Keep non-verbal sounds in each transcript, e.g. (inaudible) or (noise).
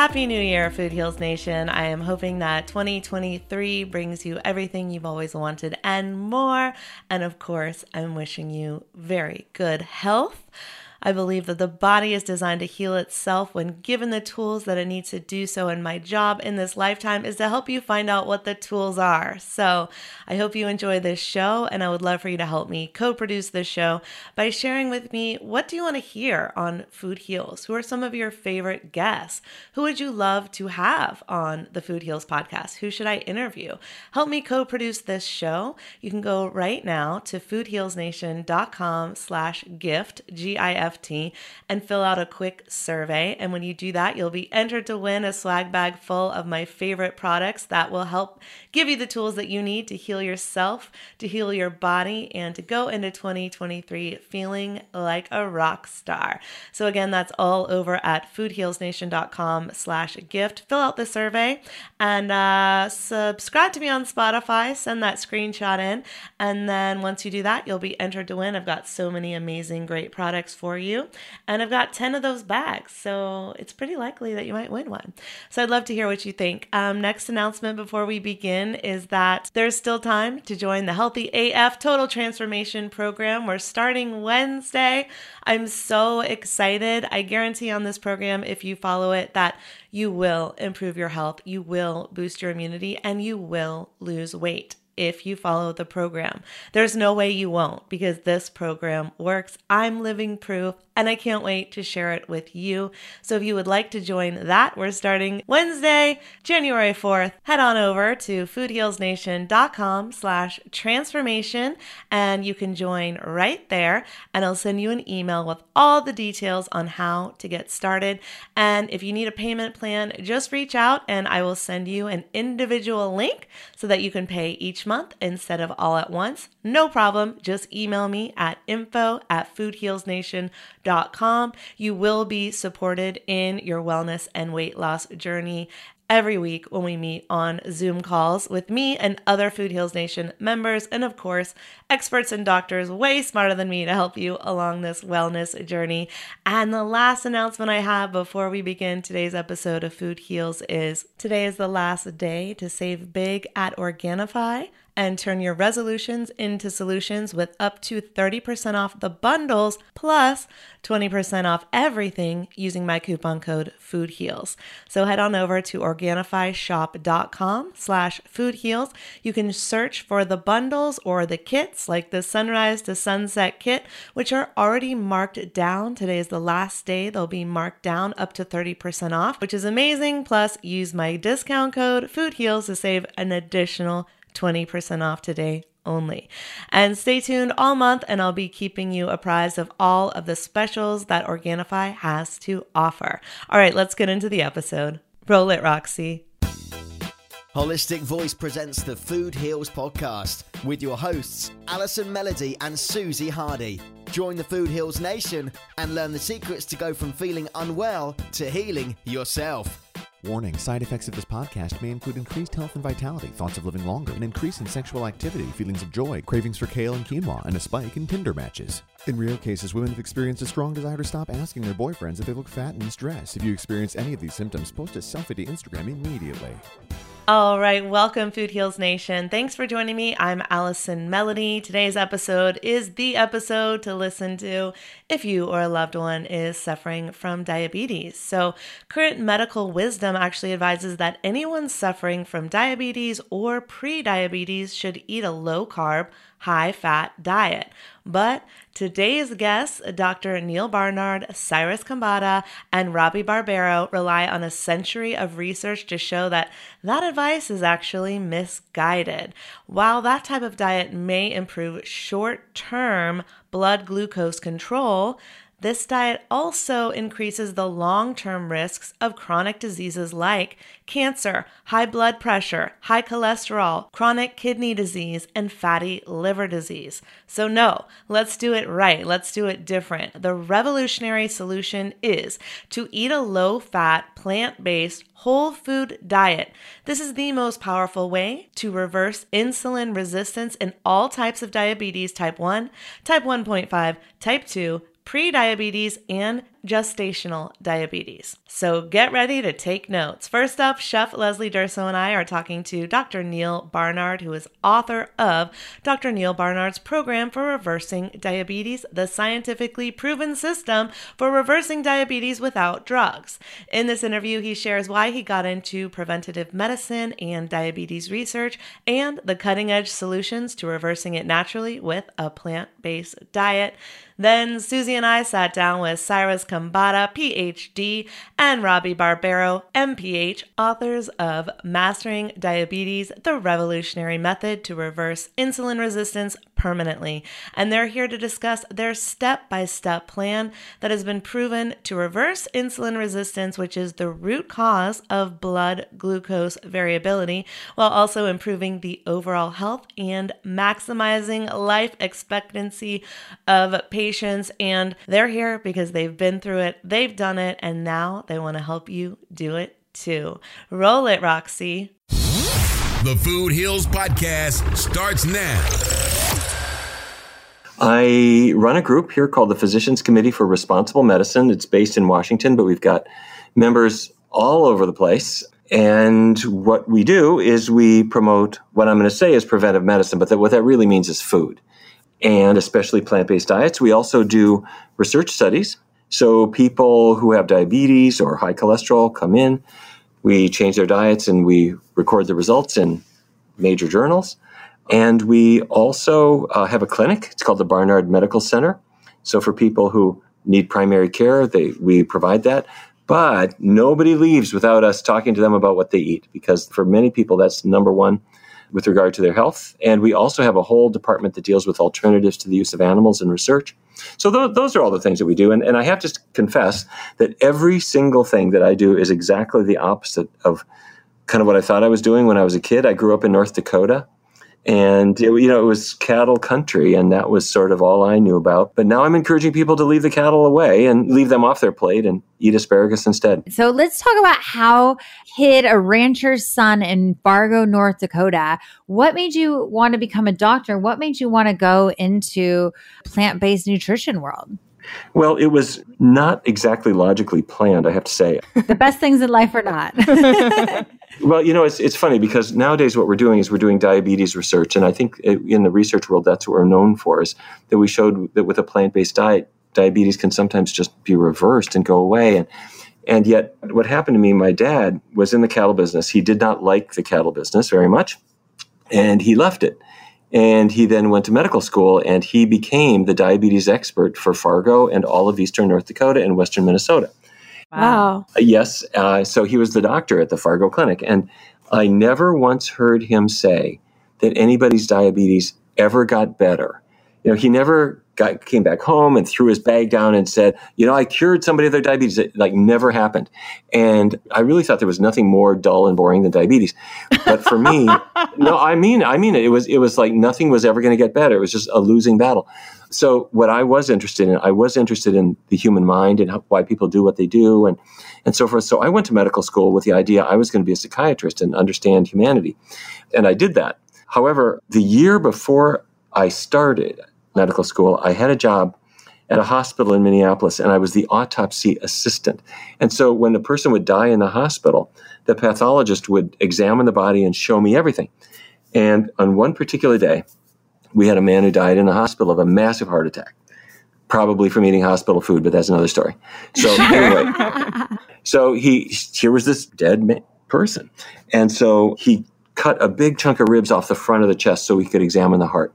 Happy New Year, Food Heals Nation. I am hoping that 2023 brings you everything you've always wanted and more. And of course, I'm wishing you very good health. I believe that the body is designed to heal itself when given the tools that it needs to do so. And my job in this lifetime is to help you find out what the tools are. So I hope you enjoy this show, and I would love for you to help me co produce this show by sharing with me what do you want to hear on Food Heals? Who are some of your favorite guests? Who would you love to have on the Food Heals podcast? Who should I interview? Help me co produce this show. You can go right now to foodhealsnation.com slash gift, G I F and fill out a quick survey. And when you do that, you'll be entered to win a swag bag full of my favorite products that will help give you the tools that you need to heal yourself, to heal your body, and to go into 2023 feeling like a rock star. So again, that's all over at foodhealsnation.com slash gift. Fill out the survey and uh, subscribe to me on Spotify. Send that screenshot in. And then once you do that, you'll be entered to win. I've got so many amazing, great products for you. And I've got 10 of those bags. So it's pretty likely that you might win one. So I'd love to hear what you think. Um, next announcement before we begin is that there's still time to join the Healthy AF Total Transformation Program. We're starting Wednesday. I'm so excited. I guarantee on this program, if you follow it, that you will improve your health, you will boost your immunity, and you will lose weight if you follow the program. There's no way you won't because this program works. I'm living proof and I can't wait to share it with you. So if you would like to join that, we're starting Wednesday, January 4th. Head on over to foodhealsnation.com slash transformation and you can join right there and I'll send you an email with all the details on how to get started. And if you need a payment plan, just reach out and I will send you an individual link so that you can pay each month instead of all at once. No problem. Just email me at info at foodhealsnation.com you will be supported in your wellness and weight loss journey every week when we meet on Zoom calls with me and other Food Heals Nation members, and of course, experts and doctors way smarter than me to help you along this wellness journey. And the last announcement I have before we begin today's episode of Food Heals is today is the last day to save big at Organifi and turn your resolutions into solutions with up to 30% off the bundles plus 20% off everything using my coupon code FOODHEALS. So head on over to OrganifiShop.com slash FoodHeals. You can search for the bundles or the kits like the Sunrise to Sunset kit, which are already marked down. Today is the last day. They'll be marked down up to 30% off, which is amazing. Plus, use my discount code FOODHEALS to save an additional 20% off today only. And stay tuned all month, and I'll be keeping you apprised of all of the specials that Organifi has to offer. All right, let's get into the episode. Roll it, Roxy. Holistic Voice presents the Food Heals podcast with your hosts, Allison Melody and Susie Hardy. Join the Food Heals Nation and learn the secrets to go from feeling unwell to healing yourself. Warning side effects of this podcast may include increased health and vitality, thoughts of living longer, an increase in sexual activity, feelings of joy, cravings for kale and quinoa, and a spike in Tinder matches. In rare cases, women have experienced a strong desire to stop asking their boyfriends if they look fat and stressed. If you experience any of these symptoms, post a selfie to Instagram immediately. All right, welcome, Food Heals Nation. Thanks for joining me. I'm Allison Melody. Today's episode is the episode to listen to if you or a loved one is suffering from diabetes. So, current medical wisdom actually advises that anyone suffering from diabetes or pre-diabetes should eat a low carb, high fat diet. But today's guests, Dr. Neal Barnard, Cyrus Khambatta, and Robby Barbaro, rely on a century of research to show that that advice is actually misguided. While that type of diet may improve short term blood glucose control, this diet also increases the long term risks of chronic diseases like cancer, high blood pressure, high cholesterol, chronic kidney disease, and fatty liver disease. So, no, let's do it right. Let's do it different. The revolutionary solution is to eat a low fat, plant based, whole food diet. This is the most powerful way to reverse insulin resistance in all types of diabetes type 1, type 1.5, type 2 prediabetes, and gestational diabetes. So get ready to take notes. First up, Chef Leslie Durso and I are talking to Dr. Neal Barnard, who is author of Dr. Neal Barnard's program for reversing diabetes, the scientifically proven system for reversing diabetes without drugs. In this interview, he shares why he got into preventative medicine and diabetes research and the cutting edge solutions to reversing it naturally with a plant based diet. Then Susie and I sat down with Cyrus Khambatta, PhD, and Robby Barbaro, MPH, authors of Mastering Diabetes The Revolutionary Method to Reverse Insulin Resistance Permanently. And they're here to discuss their step by step plan that has been proven to reverse insulin resistance, which is the root cause of blood glucose variability, while also improving the overall health and maximizing life expectancy of patients. And they're here because they've been through it, they've done it, and now they want to help you do it too. Roll it, Roxy. The Food Heals Podcast starts now. I run a group here called the Physicians Committee for Responsible Medicine. It's based in Washington, but we've got members all over the place. And what we do is we promote what I'm going to say is preventive medicine, but that what that really means is food and especially plant based diets. We also do research studies. So people who have diabetes or high cholesterol come in, we change their diets and we record the results in major journals. And we also uh, have a clinic. It's called the Barnard Medical Center. So for people who need primary care, they, we provide that. But nobody leaves without us talking to them about what they eat, because for many people, that's number one with regard to their health. And we also have a whole department that deals with alternatives to the use of animals in research. So th- those are all the things that we do. And, and I have to confess that every single thing that I do is exactly the opposite of kind of what I thought I was doing when I was a kid. I grew up in North Dakota and it, you know it was cattle country and that was sort of all i knew about. But now i'm encouraging people to leave the cattle away and leave them off their plate and eat asparagus instead. So let's talk about how kid a rancher's son in fargo north dakota. What made you want to become a doctor? What made you want to go into plant-based nutrition world? Well, it was not exactly logically planned, I have to say. (laughs) the best things in life are not. (laughs) well, you know, it's, it's funny because nowadays what we're doing is we're doing diabetes research. And I think in the research world, that's what we're known for is that we showed that with a plant based diet, diabetes can sometimes just be reversed and go away. And and yet, what happened to me, my dad was in the cattle business. He did not like the cattle business very much, and he left it. And he then went to medical school and he became the diabetes expert for Fargo and all of eastern North Dakota and western Minnesota. Wow. Uh, yes. Uh, so he was the doctor at the Fargo Clinic. And I never once heard him say that anybody's diabetes ever got better. You know, he never got, came back home and threw his bag down and said, you know, I cured somebody of their diabetes. It like never happened. And I really thought there was nothing more dull and boring than diabetes. But for me, (laughs) no, I mean, I mean it. It was, it was like nothing was ever going to get better. It was just a losing battle. So what I was interested in, I was interested in the human mind and how, why people do what they do and, and so forth. So I went to medical school with the idea I was going to be a psychiatrist and understand humanity. And I did that. However, the year before I started, medical school, I had a job at a hospital in Minneapolis and I was the autopsy assistant. And so when the person would die in the hospital, the pathologist would examine the body and show me everything. And on one particular day, we had a man who died in the hospital of a massive heart attack, probably from eating hospital food, but that's another story. So (laughs) anyway, so he here was this dead man, person, and so he cut a big chunk of ribs off the front of the chest so he could examine the heart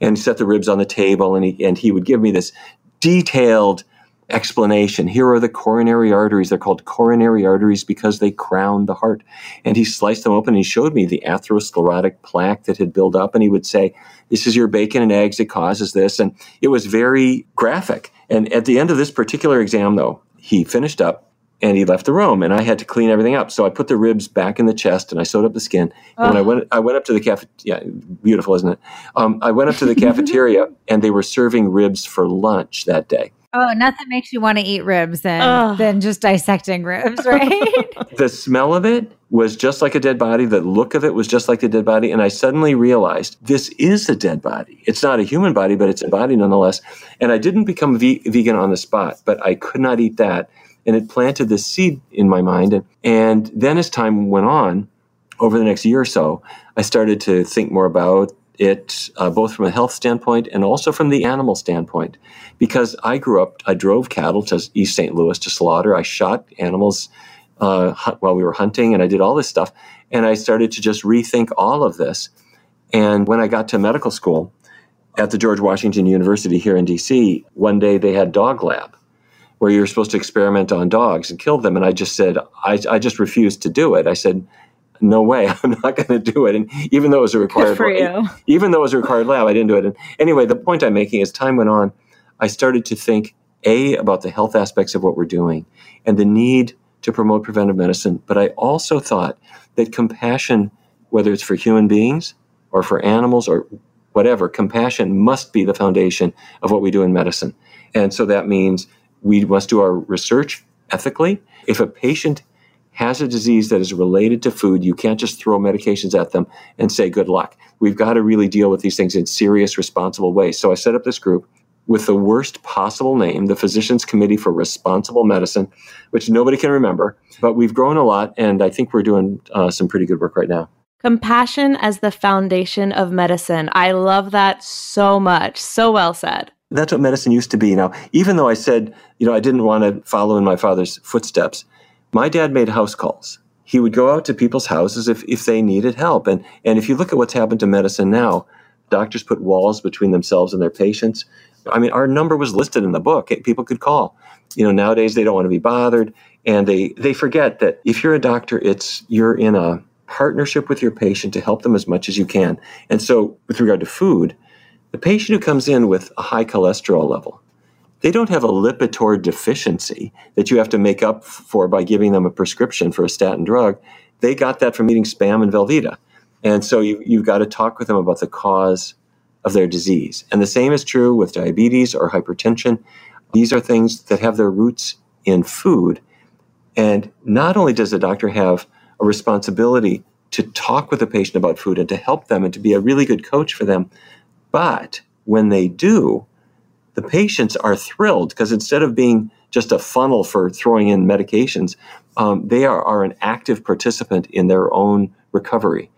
and set the ribs on the table and he, and he would give me this detailed explanation. Here are the coronary arteries. They're called coronary arteries because they crown the heart. And he sliced them open and he showed me the atherosclerotic plaque that had built up. And he would say, This is your bacon and eggs. It causes this. And it was very graphic. And at the end of this particular exam, though, he finished up and he left the room and I had to clean everything up. So I put the ribs back in the chest and I sewed up the skin. Oh. And when I went, I went up to the cafe. Yeah, beautiful, isn't it? Um, I went up to the (laughs) cafeteria and they were serving ribs for lunch that day. Oh, nothing makes you want to eat ribs than, Ugh. than just dissecting ribs, (laughs) right? (laughs) (laughs) the smell of it was just like a dead body. The look of it was just like a dead body. And I suddenly realized this is a dead body. It's not a human body, but it's a body nonetheless. And I didn't become ve- vegan on the spot, but I could not eat that. And it planted this seed in my mind. And, and then as time went on, over the next year or so, I started to think more about it, uh, both from a health standpoint and also from the animal standpoint. Because I grew up, I drove cattle to East St. Louis to slaughter. I shot animals uh, while we were hunting, and I did all this stuff. And I started to just rethink all of this. And when I got to medical school at the George Washington University here in DC, one day they had dog lab where you were supposed to experiment on dogs and kill them. And I just said, I, I just refused to do it. I said, no way, (laughs) I'm not going to do it. And even though it was a required, for you. even though it was a required lab, I didn't do it. And anyway, the point I'm making is, time went on, I started to think a about the health aspects of what we're doing and the need to promote preventive medicine. But I also thought that compassion, whether it's for human beings or for animals or whatever, compassion must be the foundation of what we do in medicine. And so that means we must do our research ethically. If a patient has a disease that is related to food, you can't just throw medications at them and say good luck. We've got to really deal with these things in serious, responsible ways. So I set up this group with the worst possible name, the Physicians Committee for Responsible Medicine, which nobody can remember. But we've grown a lot, and I think we're doing uh, some pretty good work right now. Compassion as the foundation of medicine. I love that so much. So well said. That's what medicine used to be. Now, even though I said, you know, I didn't want to follow in my father's footsteps, my dad made house calls. He would go out to people's houses if, if they needed help. And, and if you look at what's happened to medicine now, doctors put walls between themselves and their patients. I mean, our number was listed in the book. People could call. You know, nowadays they don't want to be bothered, and they they forget that if you're a doctor, it's you're in a partnership with your patient to help them as much as you can. And so, with regard to food, the patient who comes in with a high cholesterol level, they don't have a Lipitor deficiency that you have to make up for by giving them a prescription for a statin drug. They got that from eating spam and Velveeta. And so you, you've got to talk with them about the cause of their disease. And the same is true with diabetes or hypertension. These are things that have their roots in food. And not only does the doctor have a responsibility to talk with the patient about food and to help them and to be a really good coach for them, but when they do, the patients are thrilled because instead of being just a funnel for throwing in medications, um, they are, are an active participant in their own recovery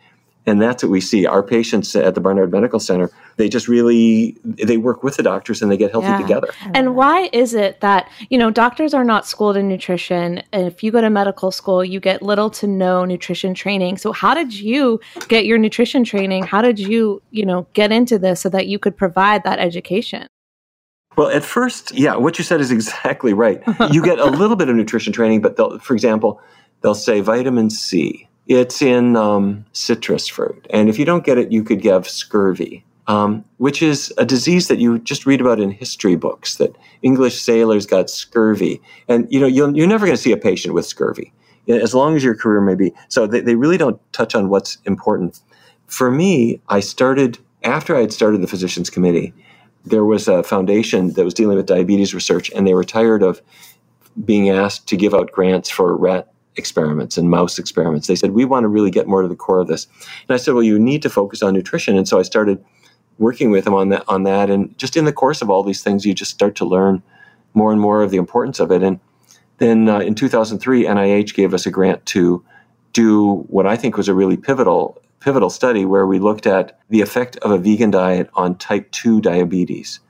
and that's what we see our patients at the barnard medical center they just really they work with the doctors and they get healthy Yeah. together And why is it that, you know, doctors are not schooled in nutrition? And if you go to medical school, you get little to no nutrition training. So how did you get your nutrition training? How did you, you know, get into this so that you could provide that education? Well at first yeah what you said is (laughs) exactly right. You get a little bit of nutrition training but for example they'll say vitamin c. It's in um, citrus fruit. And if you don't get it you could have scurvy um, which is a disease that you just read about in history books that english sailors got scurvy. And you know you'll, you're never going to see a patient with scurvy as long as your career may be. So they, they really don't touch on what's important. For me i started after i had started the physicians committee there was a foundation that was dealing with diabetes research and they were tired of being asked to give out grants for rat experiments and mouse experiments. They said we want to really get more to the core of this. And i said well you need to focus on nutrition. And so i started working with them on that on that. And just in the course of all these things you just start to learn more and more of the importance of it. And then uh, in 2003 nih gave us a grant to do what i think was a really pivotal pivotal study where we looked at the effect of a vegan diet on type 2 diabetes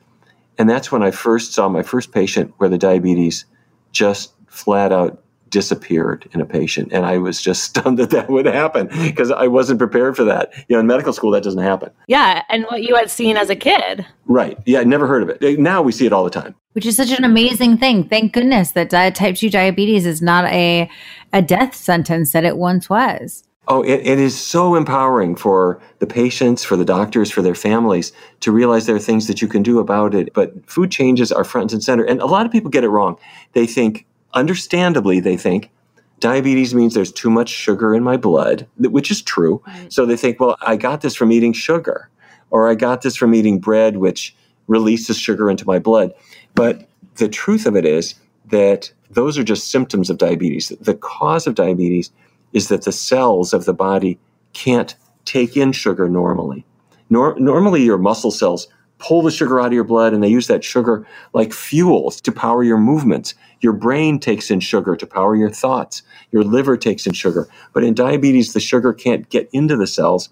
and that's when i first saw my first patient where the diabetes just flat out disappeared in a patient and i was just (laughs) stunned that that would happen because i wasn't prepared for that you know in medical school that doesn't happen Yeah. And what you had seen as a kid. right yeah i never heard of it now we see it all the time which is such an amazing thing. Thank goodness that type 2 diabetes is not a, a death sentence that it once was. Oh, it, it is so empowering for the patients, for the doctors, for their families to realize there are things that you can do about it. But food changes are front and center. And a lot of people get it wrong. They think, understandably, they think diabetes means there's too much sugar in my blood, which is true. So they think, well, I got this from eating sugar, or I got this from eating bread, which releases sugar into my blood. But the truth of it is that those are just symptoms of diabetes. The cause of diabetes is that the cells of the body can't take in sugar normally. Nor- normally, your muscle cells pull the sugar out of your blood and they use that sugar like fuel to power your movements. Your brain takes in sugar to power your thoughts. Your liver takes in sugar. But in diabetes, the sugar can't get into the cells.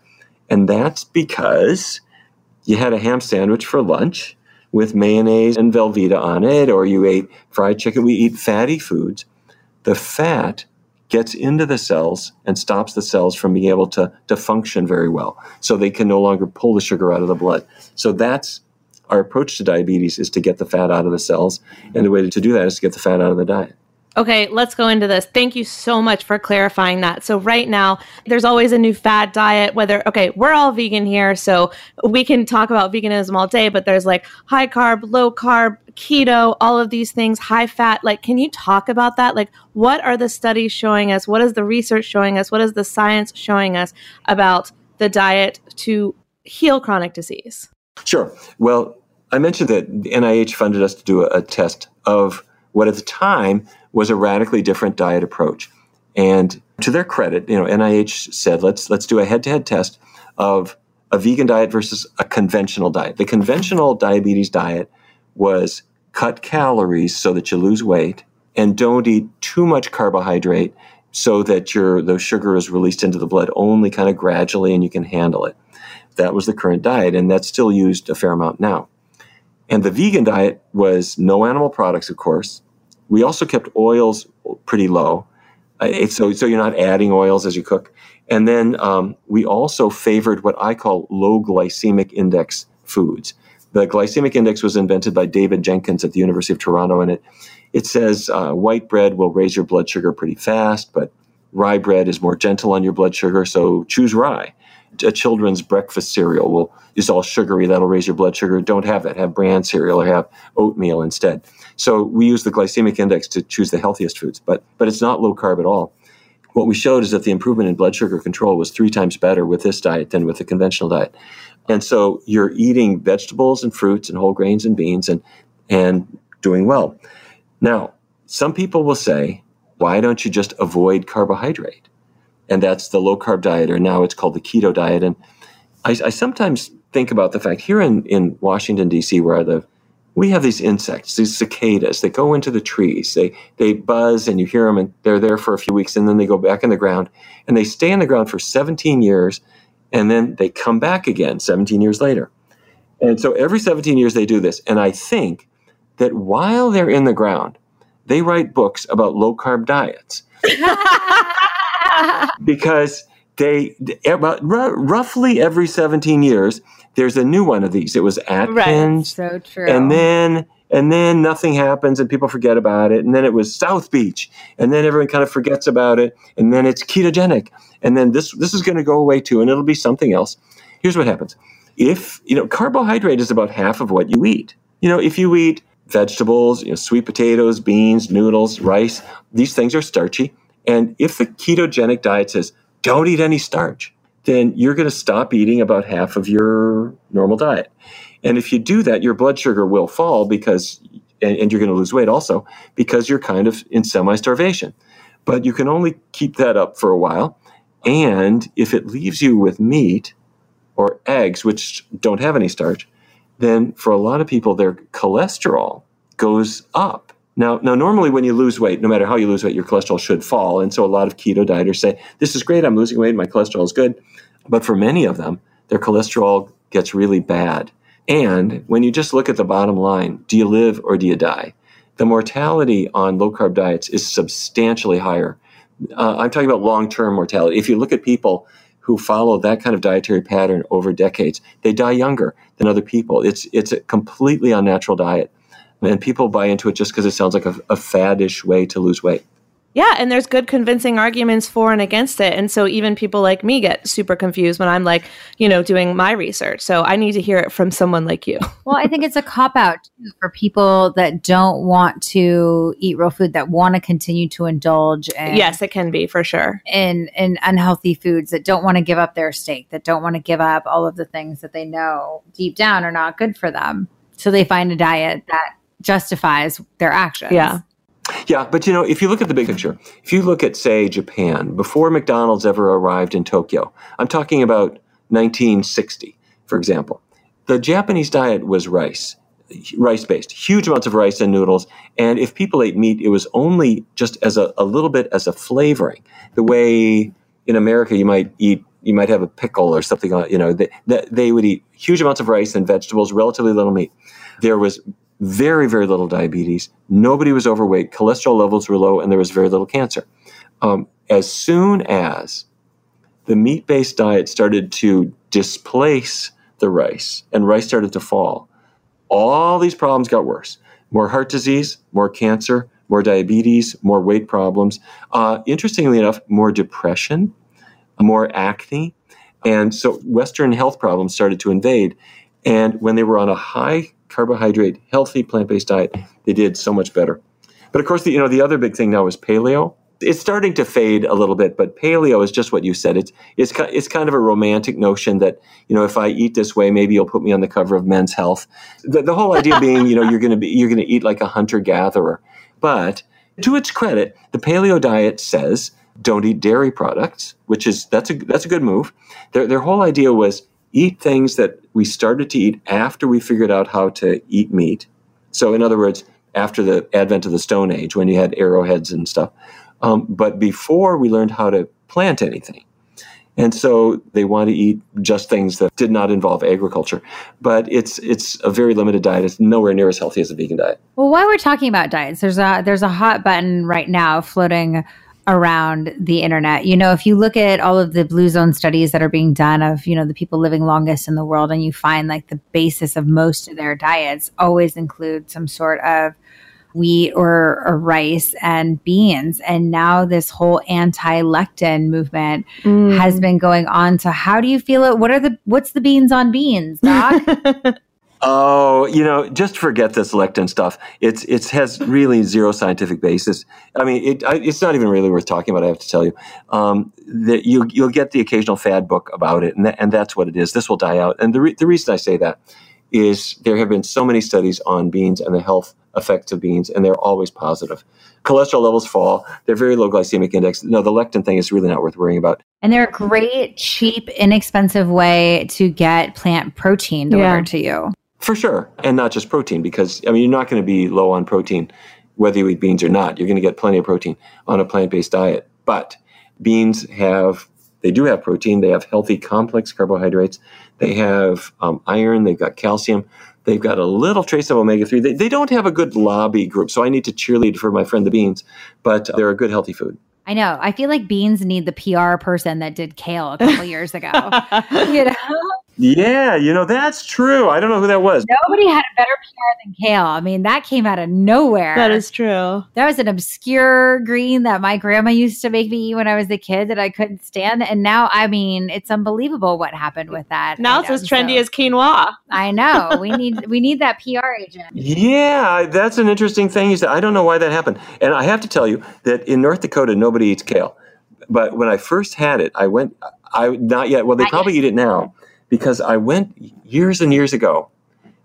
And that's because you had a ham sandwich for lunch with mayonnaise and Velveeta on it, or you ate fried chicken. We eat fatty foods. The fat gets into the cells and stops the cells from being able to, to function very well. So they can no longer pull the sugar out of the blood. So that's our approach to diabetes is to get the fat out of the cells. And the way to do that is to get the fat out of the diet. Okay, let's go into this. Thank you so much for clarifying that. So, right now, there's always a new fad diet, whether, okay, we're all vegan here, so we can talk about veganism all day, but there's like high carb, low carb, keto, all of these things, high fat. Like, can you talk about that? Like, what are the studies showing us? What is the research showing us? What is the science showing us about the diet to heal chronic disease? Sure. Well, I mentioned that the NIH funded us to do a, a test of what at the time was a radically different diet approach. And to their credit, you know, NIH said let's let's do a head-to-head test of a vegan diet versus a conventional diet. The conventional diabetes diet was cut calories so that you lose weight and don't eat too much carbohydrate so that your the sugar is released into the blood only kind of gradually and you can handle it. That was the current diet and that's still used a fair amount now. And the vegan diet was no animal products, of course, we also kept oils pretty low. So, so you're not adding oils as you cook. And then um, we also favored what I call low glycemic index foods. The glycemic index was invented by David Jenkins at the University of Toronto, and it it says uh, white bread will raise your blood sugar pretty fast, but rye bread is more gentle on your blood sugar, so choose rye. A children's breakfast cereal will is all sugary, that'll raise your blood sugar. Don't have that. Have bran cereal or have oatmeal instead. So we use the glycemic index to choose the healthiest foods, but but it's not low carb at all. What we showed is that the improvement in blood sugar control was three times better with this diet than with the conventional diet. And so you're eating vegetables and fruits and whole grains and beans and and doing well. Now, some people will say, why don't you just avoid carbohydrate? And that's the low carb diet, or now it's called the keto diet. And I, I sometimes think about the fact here in, in Washington, D.C., where I live, we have these insects, these cicadas that go into the trees. They they buzz and you hear them and they're there for a few weeks and then they go back in the ground and they stay in the ground for 17 years and then they come back again 17 years later. And so every 17 years they do this. And I think that while they're in the ground, they write books about low carb diets. (laughs) because they about r- roughly every 17 years there's a new one of these. It was Atkins. Right. So true. And then and then nothing happens and people forget about it. And then it was South Beach. And then everyone kind of forgets about it. And then it's ketogenic. And then this this is going to go away too and it'll be something else. Here's what happens. If, you know, carbohydrate is about half of what you eat. You know, if you eat vegetables, you know, sweet potatoes, beans, noodles, rice, these things are starchy. And if the ketogenic diet says don't eat any starch, then you're going to stop eating about half of your normal diet. And if you do that, your blood sugar will fall because, and, and you're going to lose weight also because you're kind of in semi starvation. But you can only keep that up for a while. And if it leaves you with meat or eggs, which don't have any starch, then for a lot of people, their cholesterol goes up. Now, now, normally when you lose weight, no matter how you lose weight, your cholesterol should fall. And so a lot of keto dieters say, this is great, I'm losing weight, my cholesterol is good. But for many of them, their cholesterol gets really bad. And when you just look at the bottom line, do you live or do you die? The mortality on low carb diets is substantially higher. Uh, I'm talking about long term mortality. If you look at people who follow that kind of dietary pattern over decades, they die younger than other people. It's, it's a completely unnatural diet. And people buy into it just because it sounds like a, a faddish way to lose weight. Yeah, and there's good convincing arguments for and against it. And so even people like me get super confused when I'm like, you know, doing my research. So I need to hear it from someone like you. (laughs) well, I think it's a cop out too for people that don't want to eat real food, that want to continue to indulge. In, yes, it can be for sure. In in unhealthy foods that don't want to give up their steak, that don't want to give up all of the things that they know deep down are not good for them. So they find a diet that justifies their actions. Yeah. Yeah, but you know, if you look at the big picture, if you look at, say, Japan, before McDonald's ever arrived in Tokyo, I'm talking about 1960, for example, the Japanese diet was rice, rice based, huge amounts of rice and noodles. And if people ate meat, it was only just as a, a little bit as a flavoring. The way in America you might eat, you might have a pickle or something, you know, they, they would eat huge amounts of rice and vegetables, relatively little meat. There was very, very little diabetes. Nobody was overweight. Cholesterol levels were low, and there was very little cancer. Um, as soon as the meat based diet started to displace the rice and rice started to fall, all these problems got worse. More heart disease, more cancer, more diabetes, more weight problems. Uh, interestingly enough, more depression, more acne. And so Western health problems started to invade. And when they were on a high carbohydrate, healthy plant-based diet, they did so much better. But of course, the, you know, the other big thing now is paleo. It's starting to fade a little bit, but paleo is just what you said. It's it's it's kind of a romantic notion that you know if I eat this way, maybe you'll put me on the cover of Men's Health. The, the whole idea being, you know, you're going to be you're going to eat like a hunter gatherer. But to its credit, the paleo diet says don't eat dairy products, which is that's a that's a good move. Their their whole idea was eat things that we started to eat after we figured out how to eat meat. So, in other words, after the advent of the Stone Age, when you had arrowheads and stuff, um, but before we learned how to plant anything. And so they want to eat just things that did not involve agriculture. But it's it's a very limited diet. It's nowhere near as healthy as a vegan diet. Well, while we're talking about diets, there's a there's a hot button right now floating around the internet. You know, if you look at all of the blue zone studies that are being done of, you know, the people living longest in the world, and you find like the basis of most of their diets always include some sort of wheat or, or rice and beans. And now this whole anti-lectin movement mm. has been going on. So how do you feel it? What are the what's the beans on beans, Doc? (laughs) Oh, you know, just forget this lectin stuff. It's it has really zero scientific basis. I mean, it, it's not even really worth talking about. I have to tell you um, that you you'll get the occasional fad book about it, and that, and that's what it is. This will die out. And the re- the reason I say that is there have been so many studies on beans and the health effects of beans, and they're always positive. Cholesterol levels fall. They're very low glycemic index. No, the lectin thing is really not worth worrying about. And they're a great, cheap, inexpensive way to get plant protein delivered yeah. to you. For sure. And not just protein, because, I mean, you're not going to be low on protein whether you eat beans or not. You're going to get plenty of protein on a plant based diet. But beans have, they do have protein. They have healthy complex carbohydrates. They have um, iron. They've got calcium. They've got a little trace of omega 3. They, they don't have a good lobby group. So I need to cheerlead for my friend the beans, but they're a good, healthy food. I know. I feel like beans need the PR person that did kale a couple (laughs) years ago. you know? Yeah, you know, that's true. I don't know who that was. Nobody had a better PR than kale. I mean, that came out of nowhere. That is true. That was an obscure green that my grandma used to make me eat when I was a kid that I couldn't stand. And now, I mean, it's unbelievable what happened with that. Now item, it's as trendy so. as quinoa. I know. (laughs) We need we need that PR agent. Yeah, that's an interesting thing. You said I don't know why that happened. And I have to tell you that in North Dakota nobody eats kale. But when I first had it, I went I not yet. Well, they not probably yet. eat it now because I went years and years ago.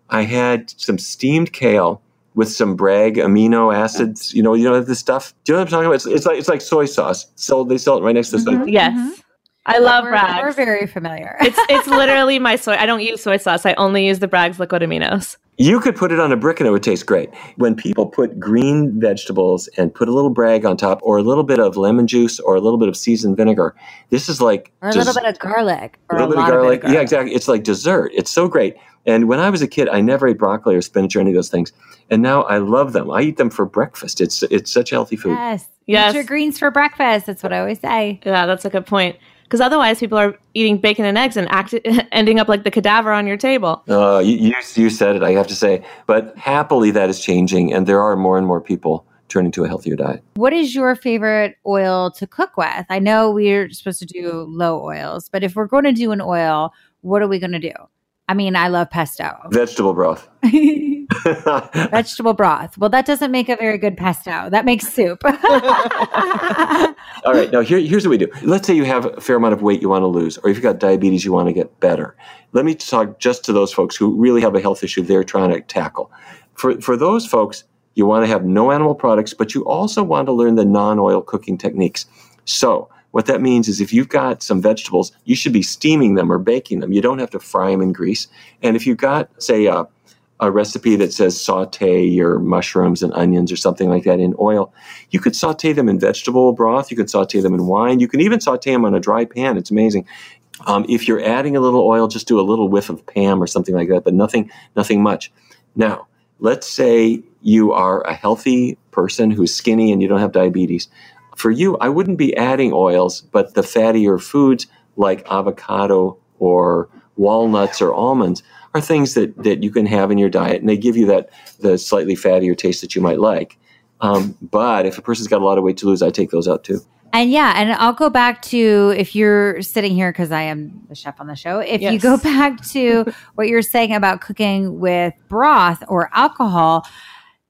I had some steamed kale with some Bragg amino acids. You know, you know this stuff. Do you know what I'm talking about? It's, it's like it's like soy sauce. So they sell it right next to mm-hmm. soy. Yes. I love Bragg. We're very familiar. it's it's (laughs) literally my soy. I don't use soy sauce. I only use the Bragg's liquid aminos. You could put it on a brick and it would taste great. When people put green vegetables and put a little Bragg on top, or a little bit of lemon juice, or a little bit of seasoned vinegar, this is like or a des- little bit of garlic, or a little a bit, of garlic. Of garlic. Yeah, exactly. It's like dessert. It's so great. And when I was a kid, I never ate broccoli or spinach or any of those things, and now I love them. I eat them for breakfast. It's it's such healthy food. Yes, yes. Eat your greens for breakfast. That's what I always say. Yeah, that's a good point because otherwise people are eating bacon and eggs and act- (laughs) ending up like the cadaver on your table. Uh, you, you said it, I have to say. But happily, that is changing, and there are more and more people turning to a healthier diet. What is your favorite oil to cook with? I know we're supposed to do low oils, but if we're going to do an oil, what are we going to do? I mean, I love pesto. Vegetable broth. (laughs) (laughs) Vegetable broth. Well, that doesn't make a very good pesto. That makes soup. (laughs) All right. Now, here, here's what we do. Let's say you have a fair amount of weight you want to lose, or if you've got diabetes, you want to get better. Let me talk just to those folks who really have a health issue they're trying to tackle. for, for those folks, you want to have no animal products, but you also want to learn the non oil cooking techniques. So, what that means is if you've got some vegetables, you should be steaming them or baking them. You don't have to fry them in grease. And if you've got, say, a, a recipe that says saute your mushrooms and onions or something like that in oil, you could saute them in vegetable broth. You could saute them in wine. You can even saute them on a dry pan. It's amazing. Um, if you're adding a little oil, just do a little whiff of Pam or something like that, but nothing, nothing much. Now, let's say you are a healthy person who's skinny and you don't have diabetes for you, I wouldn't be adding oils, but the fattier foods like avocado or walnuts or almonds are things that, that you can have in your diet, and they give you that the slightly fattier taste that you might like. Um, but if a person's got a lot of weight to lose, I take those out too. And yeah, and I'll go back to if you're sitting here because I am the chef on the show. If yes. you go back to (laughs) what you're saying about cooking with broth or alcohol,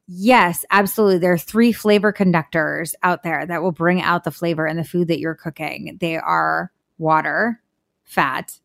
Yes, absolutely. There are three flavor conductors out there that will bring out the flavor in the food that you're cooking. They are water, fat,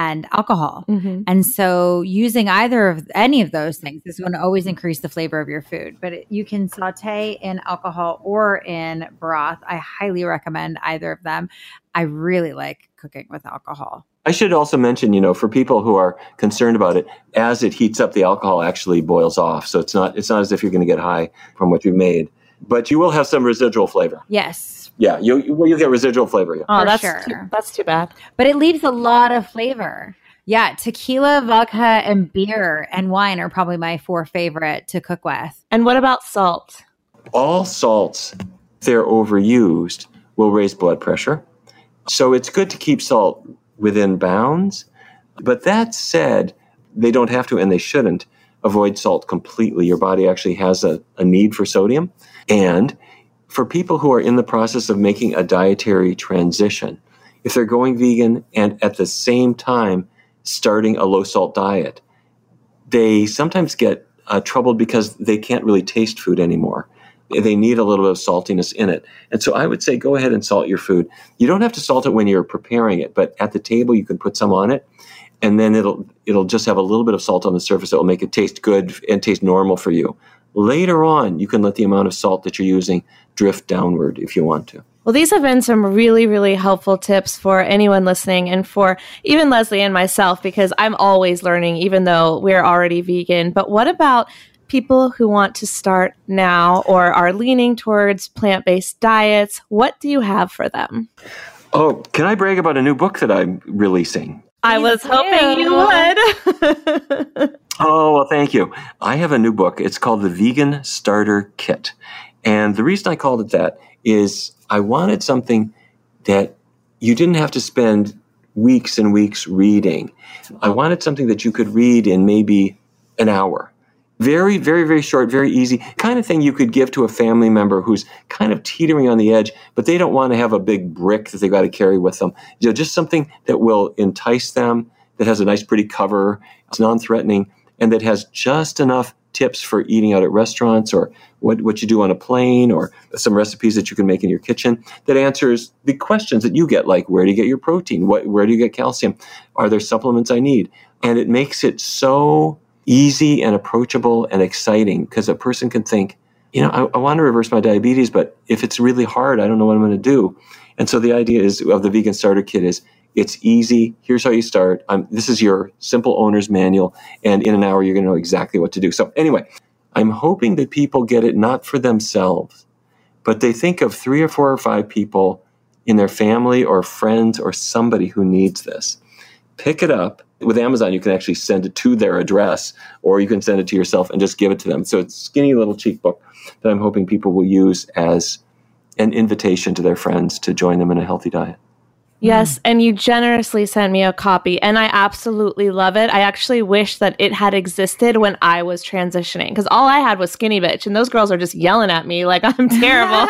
and alcohol. Mm-hmm. And so, using either of any of those things is going to always increase the flavor of your food. But it, you can saute in alcohol or in broth. I highly recommend either of them. I really like cooking with alcohol. I should also mention, you know, for people who are concerned about it, as it heats up, the alcohol actually boils off. So it's not it's not as if you're going to get high from what you've made, but you will have some residual flavor. Yes. Yeah, you well, you get residual flavor. Yeah. Oh, that's sure. too, that's too bad. But it leaves a lot of flavor. Yeah, tequila, vodka, and beer and wine are probably my four favorite to cook with. And what about salt? All salts, if they're overused, will raise blood pressure. So it's good to keep salt within bounds. But that said, they don't have to and they shouldn't avoid salt completely. Your body actually has a, a need for sodium. And for people who are in the process of making a dietary transition, if they're going vegan and at the same time starting a low salt diet, they sometimes get uh, troubled because they can't really taste food anymore they need a little bit of saltiness in it. And so I would say go ahead and salt your food. You don't have to salt it when you're preparing it, but at the table you can put some on it and then it'll it'll just have a little bit of salt on the surface that will make it taste good and taste normal for you. Later on, you can let the amount of salt that you're using drift downward if you want to. Well, these have been some really, really helpful tips for anyone listening and for even Leslie and myself because I'm always learning, even though we're already vegan. But what about people who want to start now or are leaning towards plant based diets, what do you have for them? Oh, can I brag about a new book that I'm releasing? I was hoping you would. (laughs) oh, well, thank you. I have a new book. It's called The Vegan Starter Kit. And the reason I called it that is I wanted something that you didn't have to spend weeks and weeks reading. I wanted something that you could read in maybe an hour very, very, very short, very easy, kind of thing you could give to a family member who's kind of teetering on the edge, but they don't want to have a big brick that they've got to carry with them. You know, just something that will entice them, that has a nice, pretty cover, it's non-threatening, and that has just enough tips for eating out at restaurants or what, what you do on a plane or some recipes that you can make in your kitchen that answers the questions that you get like where do you get your protein? What, where do you get calcium? Are there supplements i need? And it makes it so easy and approachable and exciting because a person can think, you know, I, I, want to reverse my diabetes, but if it's really hard, I don't know what I'm going to do. And so the idea is of the vegan starter kit is it's easy. Here's how you start. Um, this is your simple owner's manual, and in an hour you're going to know exactly what to do. So anyway, I'm hoping that people get it not for themselves, but they think of three or four or five people in their family or friends or somebody who needs this. Pick it up with Amazon, you can actually send it to their address, or you can send it to yourself and just give it to them. So it's skinny little cheap book that I'm hoping people will use as an invitation to their friends to join them in a healthy diet. Yes, and you generously sent me a copy, and I absolutely love it. I actually wish that it had existed when I was transitioning because all I had was Skinny Bitch, and those girls are just yelling at me like (laughs) I'm terrible.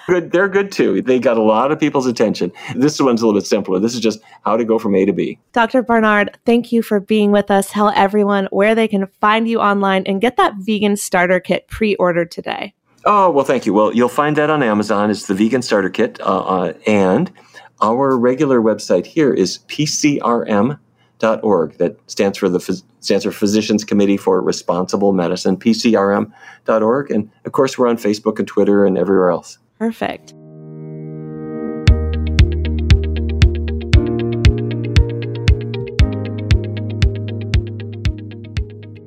(laughs) good, they're good too. They got a lot of people's attention. This one's a little bit simpler. This is just how to go from A to B. Dr. Barnard, thank you for being with us. Tell everyone where they can find you online and get that vegan starter kit pre-ordered today. Oh well, thank you. Well, you'll find that on Amazon. It's the Vegan Starter Kit, uh, uh, and our regular website here is PCRM.org. That stands for the stands for Physicians Committee for Responsible Medicine, PCRM.org. And of course, we're on Facebook and Twitter and everywhere else. Perfect.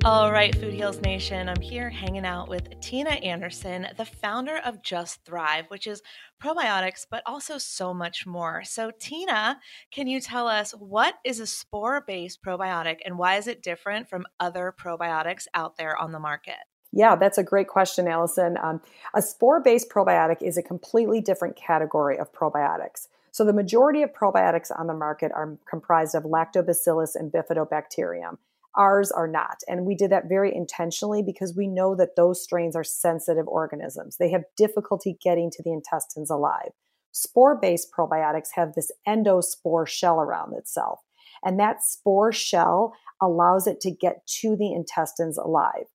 All right, Food Heals Nation, I'm here hanging out with Tina Anderson, the founder of Just Thrive, which is probiotics, but also so much more. So, Tina, can you tell us what is a spore based probiotic and why is it different from other probiotics out there on the market? Yeah, that's a great question, Allison. Um, a spore based probiotic is a completely different category of probiotics. So, the majority of probiotics on the market are comprised of lactobacillus and bifidobacterium. Ours are not. And we did that very intentionally because we know that those strains are sensitive organisms. They have difficulty getting to the intestines alive. Spore based probiotics have this endospore shell around itself. And that spore shell allows it to get to the intestines alive.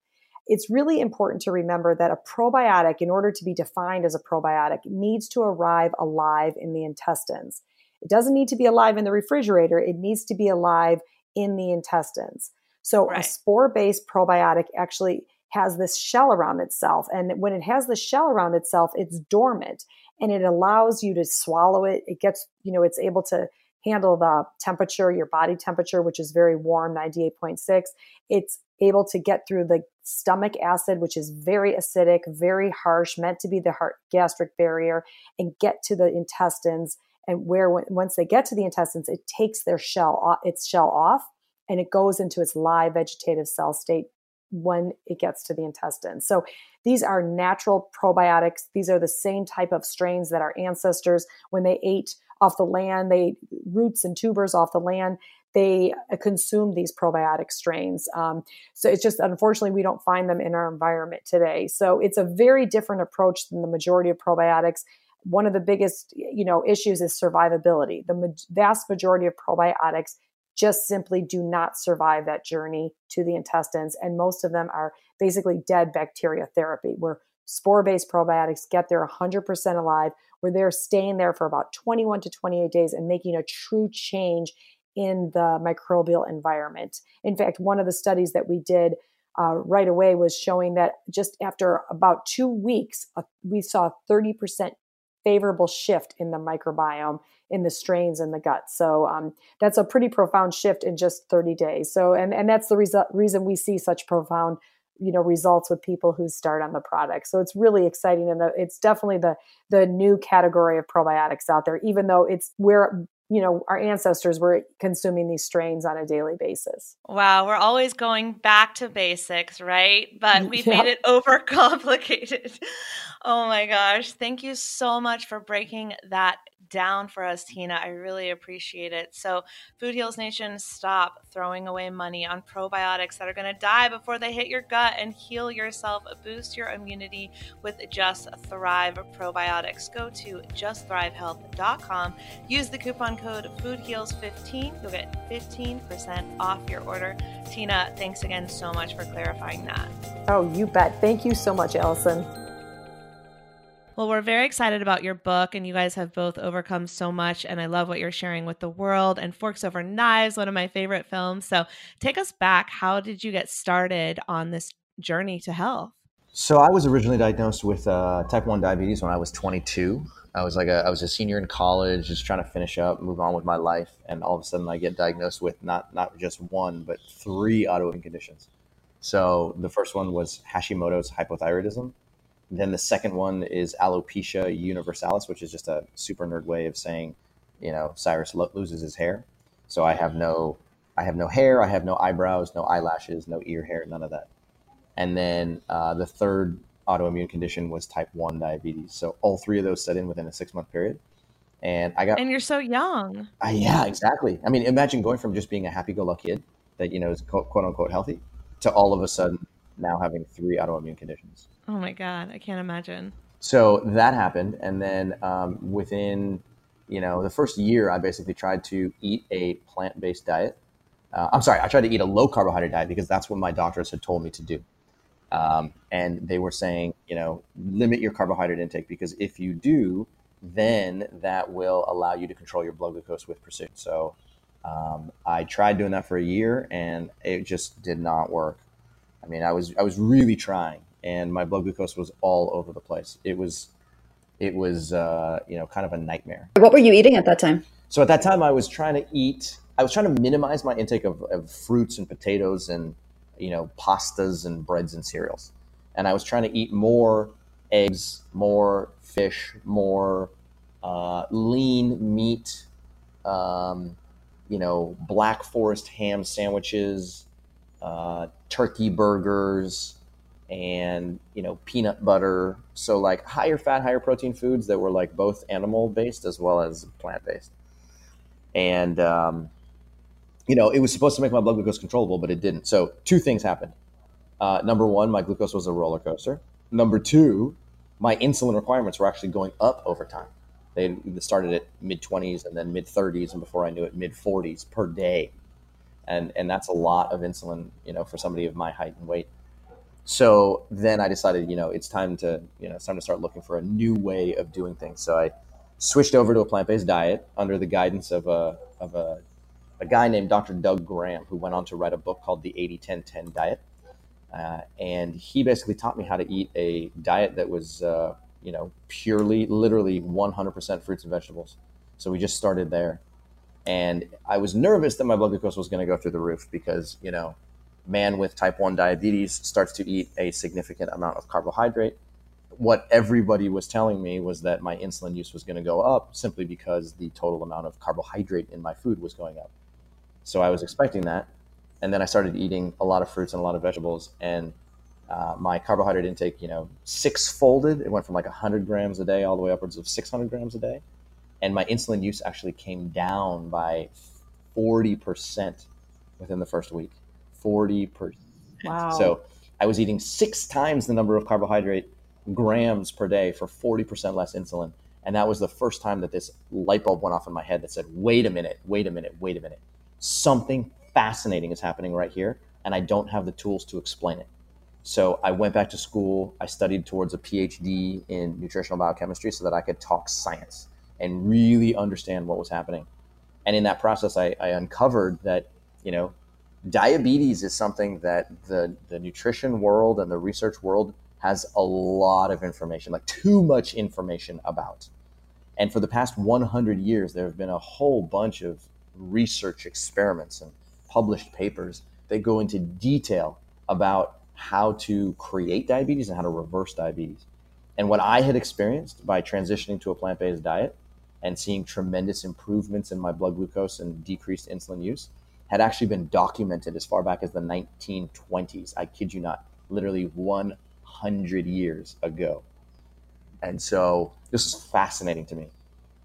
It's really important to remember that a probiotic, in order to be defined as a probiotic, needs to arrive alive in the intestines. It doesn't need to be alive in the refrigerator, it needs to be alive in the intestines. So right. a spore based probiotic actually has this shell around itself. And when it has the shell around itself, it's dormant and it allows you to swallow it. It gets, you know, it's able to handle the temperature, your body temperature, which is very warm, 98.6. It's able to get through the stomach acid, which is very acidic, very harsh, meant to be the heart gastric barrier, and get to the intestines. And where once they get to the intestines, it takes their shell, off, its shell off, and it goes into its live vegetative cell state when it gets to the intestine. So these are natural probiotics. These are the same type of strains that our ancestors, when they ate off the land, they ate roots and tubers off the land. They uh, consumed these probiotic strains. Um, so it's just unfortunately we don't find them in our environment today. So it's a very different approach than the majority of probiotics. One of the biggest, you know, issues is survivability. The ma- vast majority of probiotics just simply do not survive that journey to the intestines. And most of them are basically dead bacteria therapy, where spore based probiotics get there 100% alive, where they're staying there for about 21 to 28 days and making a true change in the microbial environment. In fact, one of the studies that we did uh, right away was showing that just after about two weeks, uh, we saw 30% favorable shift in the microbiome in the strains in the gut. So um, that's a pretty profound shift in just 30 days. So and and that's the reason reason we see such profound you know results with people who start on the product. So it's really exciting and the, it's definitely the the new category of probiotics out there. Even though it's where you know our ancestors were consuming these strains on a daily basis wow we're always going back to basics right but (laughs) we've made it overcomplicated (laughs) oh my gosh thank you so much for breaking that down for us, Tina. I really appreciate it. So, Food Heals Nation, stop throwing away money on probiotics that are going to die before they hit your gut and heal yourself. Boost your immunity with Just Thrive probiotics. Go to justthrivehealth.com. Use the coupon code FoodHeals15. You'll get 15% off your order. Tina, thanks again so much for clarifying that. Oh, you bet. Thank you so much, Allison. Well, we're very excited about your book, and you guys have both overcome so much. And I love what you're sharing with the world. And Forks Over Knives, one of my favorite films. So take us back. How did you get started on this journey to health? So I was originally diagnosed with uh, type one diabetes when I was 22. I was like a, I was a senior in college, just trying to finish up, move on with my life, and all of a sudden I get diagnosed with not not just one but three autoimmune conditions. So the first one was Hashimoto's hypothyroidism, then the second one is alopecia universalis, which is just a super nerd way of saying, you know, Cyrus lo- loses his hair. So I have no, I have no hair, I have no eyebrows, no eyelashes, no ear hair, none of that. And then uh, the third autoimmune condition was type one diabetes. So all three of those set in within a six month period. And I got, and you're so young. Uh, yeah, exactly. I mean, imagine going from just being a happy go lucky kid that you know is quote, quote unquote healthy to all of a sudden now having three autoimmune conditions. Oh my God, I can't imagine. So that happened. And then um, within, you know, the first year, I basically tried to eat a plant based diet. Uh, I'm sorry, I tried to eat a low carbohydrate diet because that's what my doctors had told me to do. Um, and they were saying, you know, limit your carbohydrate intake because if you do, then that will allow you to control your blood glucose with precision. So Um, I tried doing that for a year, and it just did not work. I mean, I was I was really trying, and my blood glucose was all over the place. It was it was uh, you know kind of a nightmare. What were you eating at that time? So at that time, I was trying to eat. I was trying to minimize my intake of, of fruits and potatoes and you know pastas and breads and cereals, and I was trying to eat more eggs, more fish, more uh, lean meat. Um, you know, Black Forest ham sandwiches, uh, turkey burgers, and you know peanut butter. So like higher fat higher protein foods that were like both animal based as well as plant based and um, you know it was supposed to make my blood glucose controllable but it didn't. So two things happened. Uh, number one my glucose was a roller coaster. Number two my insulin requirements were actually going up over time. They started at mid 20s and then mid 30s and before i knew it mid 40s per day. And and that's a lot of insulin you know for somebody of my height and weight so then I decided, you know, it's time to, you know, it's time to start looking for a new way of doing things. So I switched over to a plant-based diet under the guidance of a of a, a guy named Dr. Doug Graham, who went on to write a book called the 80-10-10 Diet. Uh, and he basically taught me how to eat a diet that was, uh, you know, purely, literally 100% fruits and vegetables. So we just started there. And I was nervous that my blood glucose was going to go through the roof because, you know, man with type 1 diabetes starts to eat a significant amount of carbohydrate. What everybody was telling me was that my insulin use was going to go up simply because the total amount of carbohydrate in my food was going up. So I was expecting that. And then I started eating a lot of fruits and a lot of vegetables. And uh, my carbohydrate intake, you know, six folded. It went from like 100 grams a day all the way upwards of 600 grams a day. And my insulin use actually came down by 40% within the first week. 40%. Wow. So I was eating six times the number of carbohydrate grams per day for 40% less insulin. And that was the first time that this light bulb went off in my head that said, wait a minute, wait a minute, wait a minute. Something fascinating is happening right here, and I don't have the tools to explain it. So I went back to school. I studied towards a PhD in nutritional biochemistry so that I could talk science and really understand what was happening. And in that process, I, I uncovered that, you know, diabetes is something that the, the nutrition world and the research world has a lot of information, like too much information about. And for the past 100 years, there have been a whole bunch of research experiments and published papers that go into detail about how to create diabetes and how to reverse diabetes. And what I had experienced by transitioning to a plant based diet and seeing tremendous improvements in my blood glucose and decreased insulin use had actually been documented as far back as the 1920s. I kid you not, literally 100 years ago. And so this is fascinating to me.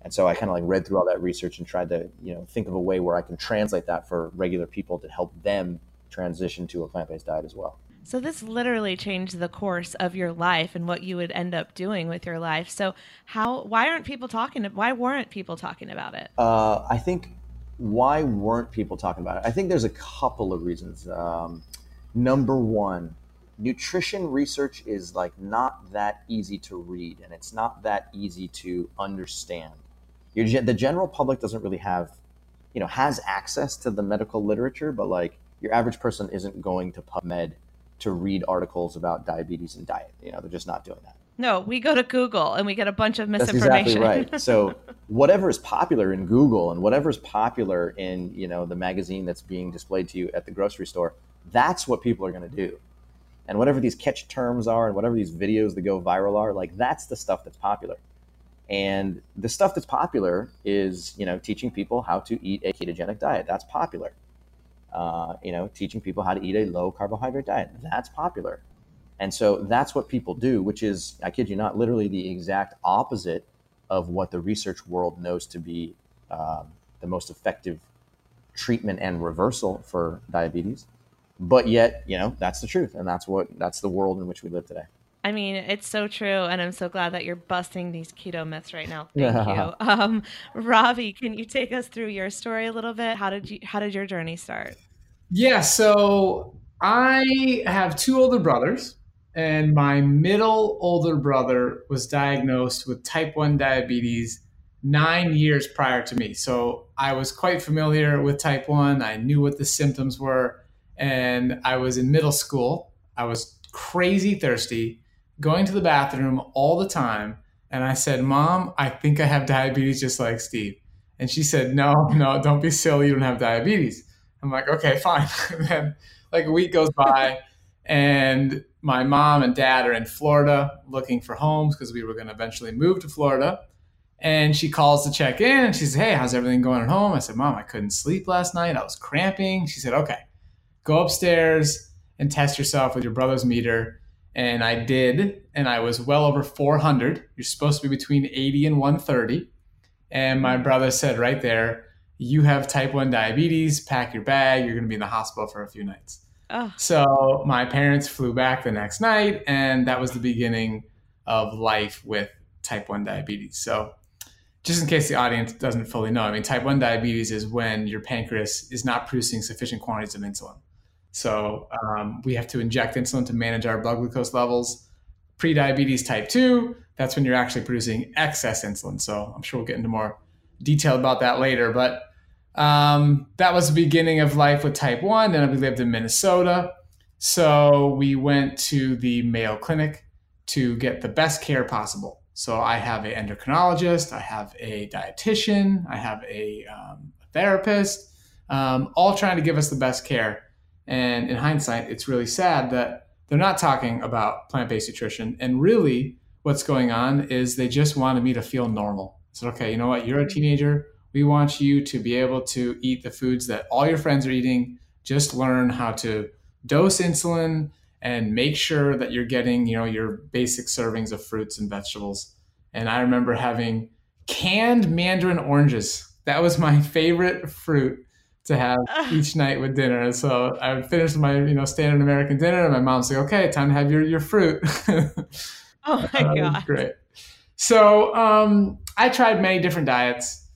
And so I kind of like read through all that research and tried to, you know, think of a way where I can translate that for regular people to help them transition to a plant-based diet as well. So this literally changed the course of your life and what you would end up doing with your life. So how why aren't people talking why weren't people talking about it? Uh, I think why weren't people talking about it? I think there's a couple of reasons. Um, number one, nutrition research is like not that easy to read and it's not that easy to understand. The general public doesn't really have, you know, has access to the medical literature, but like your average person isn't going to PubMed to read articles about diabetes and diet. You know, they're just not doing that. No, we go to Google and we get a bunch of misinformation. That's exactly right. So (laughs) whatever is popular in Google and whatever is popular in you know the magazine that's being displayed to you at the grocery store, that's what people are going to do. And whatever these catch terms are and whatever these videos that go viral are, like that's the stuff that's popular. And the stuff that's popular is you know teaching people how to eat a ketogenic diet. That's popular. Uh, you know, teaching people how to eat a low carbohydrate diet. That's popular and so that's what people do, which is, I kid you not, literally the exact opposite of what the research world knows to be um, the most effective treatment and reversal for diabetes. But yet, you know, that's the truth. And that's what, that's the world in which we live today. I mean, it's so true, and I'm so glad that you're busting these keto myths right now. (laughs) Thank yeah. you, um, Robby. Can you take us through your story a little bit? How did you? How did your journey start? Yeah, so I have two older brothers and my middle older brother was diagnosed with type 1 diabetes nine years prior to me. So I was quite familiar with type 1. I knew what the symptoms were. And I was in middle school. I was crazy thirsty, going to the bathroom all the time. And I said, Mom, I think I have diabetes just like Steve. And she said, No, no, don't be silly. You don't have diabetes. I'm like, Okay, fine. and (laughs) then, like a week goes by, and my mom and dad are in Florida looking for homes because we were going to eventually move to Florida. And she calls to check in and she says, Hey, how's everything going at home? I said, Mom, I couldn't sleep last night. I was cramping. She said, Okay, go upstairs and test yourself with your brother's meter. And I did, and I was well over 400. You're supposed to be between 80 and 130. And my brother said right there, You have type 1 diabetes, pack your bag. You're going to be in the hospital for a few nights. Oh. So my parents flew back the next night, and that was the beginning of life with type 1 diabetes. So just in case the audience doesn't fully know, I mean, type 1 diabetes is when your pancreas is not producing sufficient quantities of insulin. So um, we have to inject insulin to manage our blood glucose levels. Pre-diabetes type 2, that's when you're actually producing excess insulin. So I'm sure we'll get into more detail about that later. But um, that was the beginning of life with type 1. Then we lived in Minnesota. So we went to the Mayo Clinic to get the best care possible. So I have an endocrinologist, I have a dietitian, I have a um, therapist, um, all trying to give us the best care. And in hindsight, it's really sad that they're not talking about plant based nutrition. And really, what's going on is they just wanted me to feel normal. So, okay, you know what? You're a teenager. We want you to be able to eat the foods that all your friends are eating. Just learn how to dose insulin, and make sure that you're getting, you know, your basic servings of fruits and vegetables. And I remember having canned mandarin oranges. That was my favorite fruit to have each night with dinner. So I would finish my, you know, standard American dinner and my mom's like, okay, time to have your, your fruit. (laughs) oh my God. Great. So um, I tried many different diets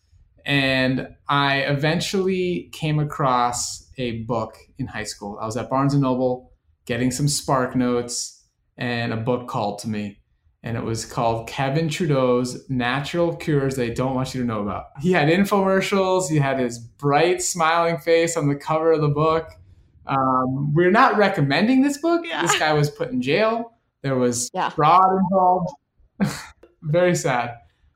and I eventually came across a book in high school. I was at Barnes and Noble getting some Spark Notes, and a book called to me. And it was called Kevin Trudeau's Natural Cures They Don't Want You to Know About. He had infomercials, he had his bright, smiling face on the cover of the book. Um, we're not recommending this book. Yeah. This guy was put in jail. There was yeah. fraud involved. (laughs) Very sad.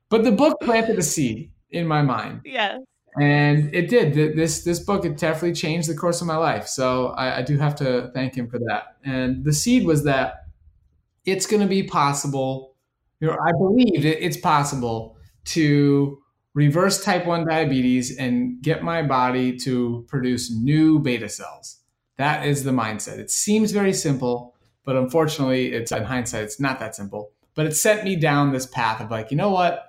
But the book planted a seed in my mind. Yes and it did. This this book it definitely changed the course of my life. So I, I do have to thank him for that. And the seed was that it's going to be possible. You know, I believe it's possible to reverse type one diabetes and get my body to produce new beta cells. That is the mindset. It seems very simple, but unfortunately, it's in hindsight, it's not that simple. But it sent me down this path of like, you know what?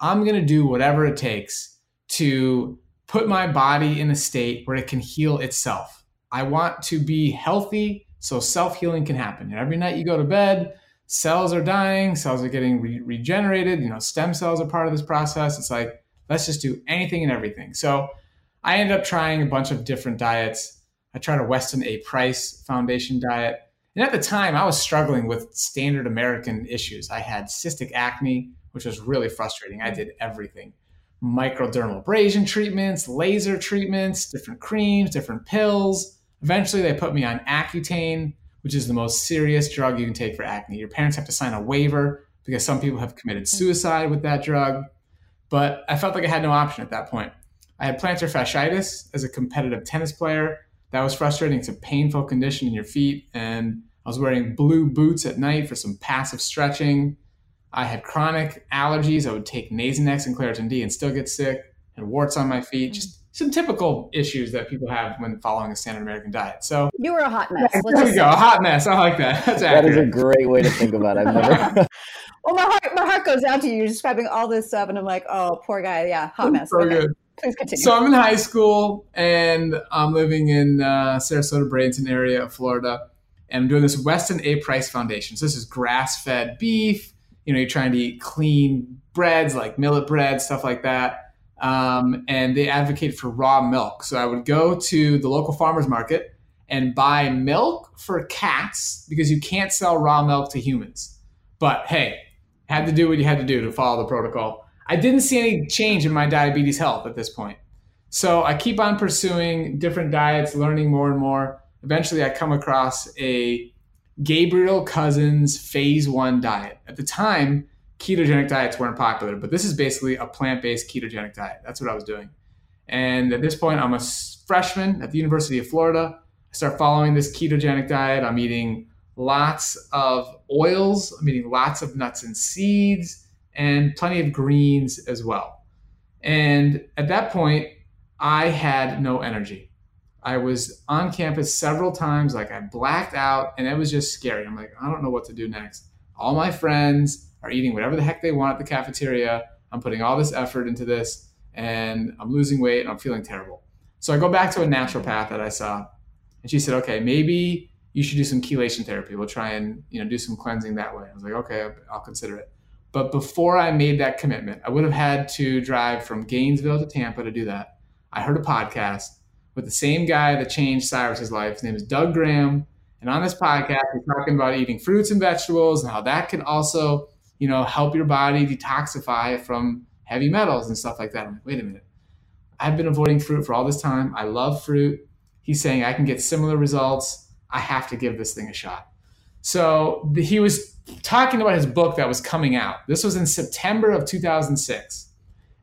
I'm going to do whatever it takes to put my body in a state where it can heal itself. I want to be healthy so self healing can happen. Every night you go to bed, cells are dying, cells are getting re- regenerated. You know, stem cells are part of this process. It's like, let's just do anything and everything. So I ended up trying a bunch of different diets. I tried a Weston A. Price Foundation diet. And at the time, I was struggling with standard American issues. I had cystic acne, which was really frustrating. I did everything microdermal abrasion treatments, laser treatments, different creams, different pills. Eventually, they put me on Accutane, which is the most serious drug you can take for acne. Your parents have to sign a waiver because some people have committed mm. suicide with that drug. But I felt like I had no option at that point. I had plantar fasciitis as a competitive tennis player. That was frustrating. It's a painful condition in your feet. And I was wearing blue boots at night for some passive stretching. I had chronic allergies. I would take Nasonex and Claritin D and still get sick, and warts on my feet. Just some typical issues that people have when following a standard American diet. So you were a hot mess. Yeah, there we go, a hot mess. I like that. (laughs) That's that is a great way to think about it. I've never. (laughs) (laughs) well, my heart, my heart goes out to you. You're describing all this stuff, and I'm like, oh, poor guy. Yeah, hot mess. So okay. good. Please continue. So I'm in high school, and I'm living in uh, Sarasota, Bradenton area of Florida, and I'm doing this Weston A. Price Foundation. So this is grass-fed beef you know, you're trying to eat clean breads like millet bread, stuff like that. Um, and they advocate for raw milk. So I would go to the local farmers market and buy milk for cats because you can't sell raw milk to humans. But hey, had to do what you had to do to follow the protocol. I didn't see any change in my diabetes health at this point. So I keep on pursuing different diets, learning more and more. Eventually, I come across a Gabriel Cousens phase one diet. At the time, ketogenic diets weren't popular, but this is basically a plant based ketogenic diet. That's what I was doing. And at this point, I'm a freshman at the University of Florida. I start following this ketogenic diet. I'm eating lots of oils, I'm eating lots of nuts and seeds, and plenty of greens as well. And at that point, I had no energy. I was on campus several times, like I blacked out, and it was just scary. I'm like, I don't know what to do next. All my friends are eating whatever the heck they want at the cafeteria. I'm putting all this effort into this, and I'm losing weight, and I'm feeling terrible. So I go back to a naturopath that I saw, and she said, okay, maybe you should do some chelation therapy. We'll try and you know do some cleansing that way. I was like, okay, I'll consider it. But before I made that commitment, I would have had to drive from Gainesville to Tampa to do that. I heard a podcast with the same guy that changed Cyrus's life. His name is Doug Graham. And on this podcast, he's talking about eating fruits and vegetables and how that can also, you know, help your body detoxify from heavy metals and stuff like that. I'm like, wait a minute. I've been avoiding fruit for all this time. I love fruit. He's saying I can get similar results. I have to give this thing a shot. So he was talking about his book that was coming out. This was in September of 2006.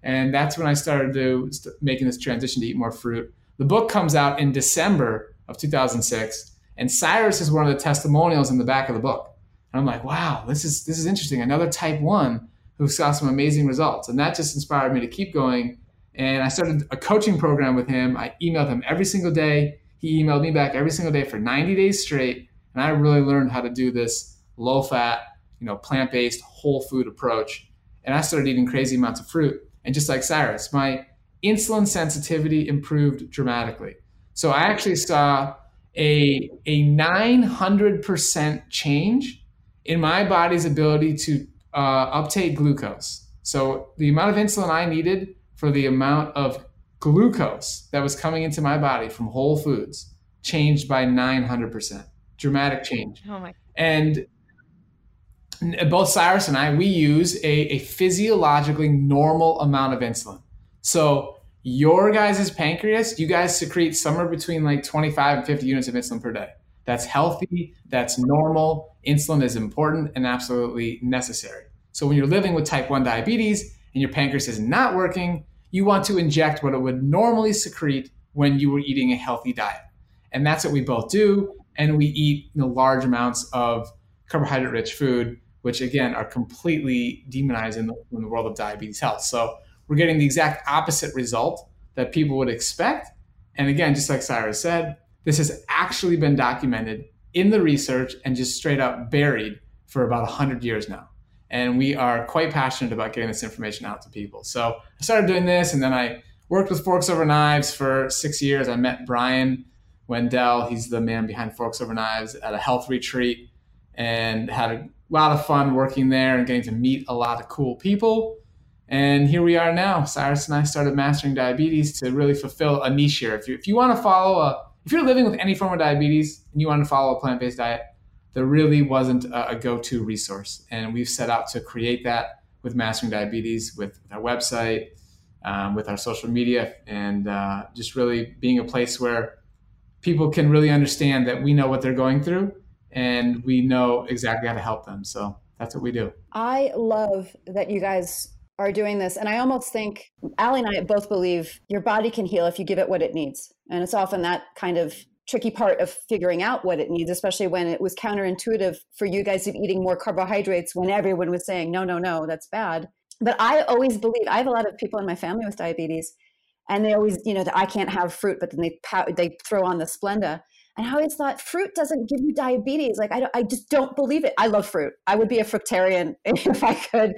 And that's when I started to st- making this transition to eat more fruit. The book comes out in December of 2006, and Cyrus is one of the testimonials in the back of the book. And I'm like, wow, this is this is interesting. Another type one who saw some amazing results, and that just inspired me to keep going. And I started a coaching program with him. I emailed him every single day. He emailed me back every single day for 90 days straight, and I really learned how to do this low fat, you know, plant based whole food approach. And I started eating crazy amounts of fruit. And just like Cyrus, my insulin sensitivity improved dramatically. So I actually saw a, a 900% change in my body's ability to uh, uptake glucose. So the amount of insulin I needed for the amount of glucose that was coming into my body from whole foods changed by 900%. Dramatic change. Oh my. And both Cyrus and I, we use a, a physiologically normal amount of insulin. So your guys' pancreas, you guys secrete somewhere between like 25 and 50 units of insulin per day. That's healthy, that's normal. Insulin is important and absolutely necessary. So when you're living with type 1 diabetes and your pancreas is not working, you want to inject what it would normally secrete when you were eating a healthy diet. And that's what we both do. And we eat you know, large amounts of carbohydrate rich food, which again are completely demonized in the, in the world of diabetes health. So we're getting the exact opposite result that people would expect. And again, just like Cyrus said, this has actually been documented in the research and just straight up buried for about 100 years now. And we are quite passionate about getting this information out to people. So I started doing this, and then I worked with Forks Over Knives for six years. I met Brian Wendel, he's the man behind Forks Over Knives, at a health retreat and had a lot of fun working there and getting to meet a lot of cool people. And here we are now. Cyrus and I started mastering diabetes to really fulfill a niche here. If you, if you want to follow a, if you're living with any form of diabetes and you want to follow a plant based diet, there really wasn't a, a go to resource. And we've set out to create that with Mastering Diabetes, with with our website, um, with our social media, and uh, just really being a place where people can really understand that we know what they're going through and we know exactly how to help them. So that's what we do. I love that you guys are doing this. And I almost think Allie and I both believe your body can heal if you give it what it needs. And it's often that kind of tricky part of figuring out what it needs, especially when it was counterintuitive for you guys to be eating more carbohydrates when everyone was saying, no, no, no, that's bad. But I always believe, I have a lot of people in my family with diabetes, and they always, you know, I can't have fruit, but then they, they throw on the Splenda. And I always thought fruit doesn't give you diabetes. Like I, don't, I just don't believe it. I love fruit. I would be a fructarian (laughs) if I could.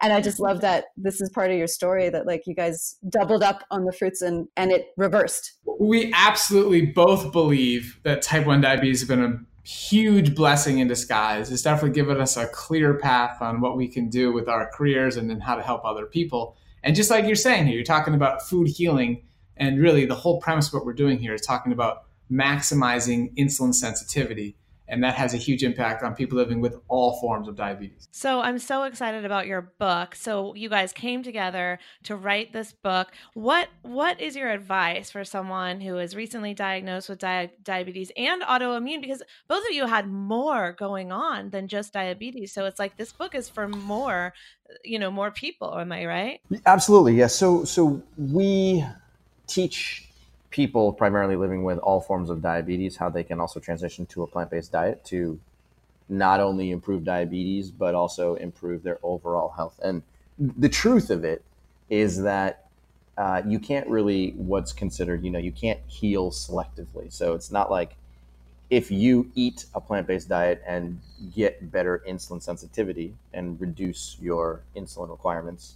And I just love that this is part of your story that like you guys doubled up on the fruits and and it reversed. We absolutely both believe that type 1 diabetes has been a huge blessing in disguise. It's definitely given us a clear path on what we can do with our careers and then how to help other people. And just like you're saying here, you're talking about food healing and really the whole premise of what we're doing here is talking about maximizing insulin sensitivity. And that has a huge impact on people living with all forms of diabetes. So I'm so excited about your book. So you guys came together to write this book. What what is your advice for someone who is recently diagnosed with di- diabetes and autoimmune? Because both of you had more going on than just diabetes. So it's like this book is for more, you know, more people. Am I right? Absolutely, yes. So so we teach people primarily living with all forms of diabetes how they can also transition to a plant-based diet to not only improve diabetes but also improve their overall health. And the truth of it is that uh, you can't really what's considered you know you can't heal selectively. So it's not like if you eat a plant-based diet and get better insulin sensitivity and reduce your insulin requirements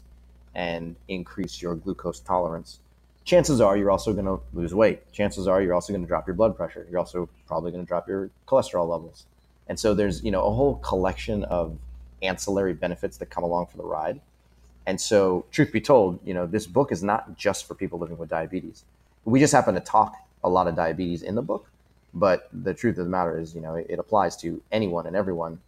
and increase your glucose tolerance chances are you're also going to lose weight. Chances are you're also going to drop your blood pressure. You're also probably going to drop your cholesterol levels. And so there's, you know, a whole collection of ancillary benefits that come along for the ride. And so, truth be told, you know, this book is not just for people living with diabetes. We just happen to talk a lot of diabetes in the book, but the truth of the matter is, you know, it, it applies to anyone and everyone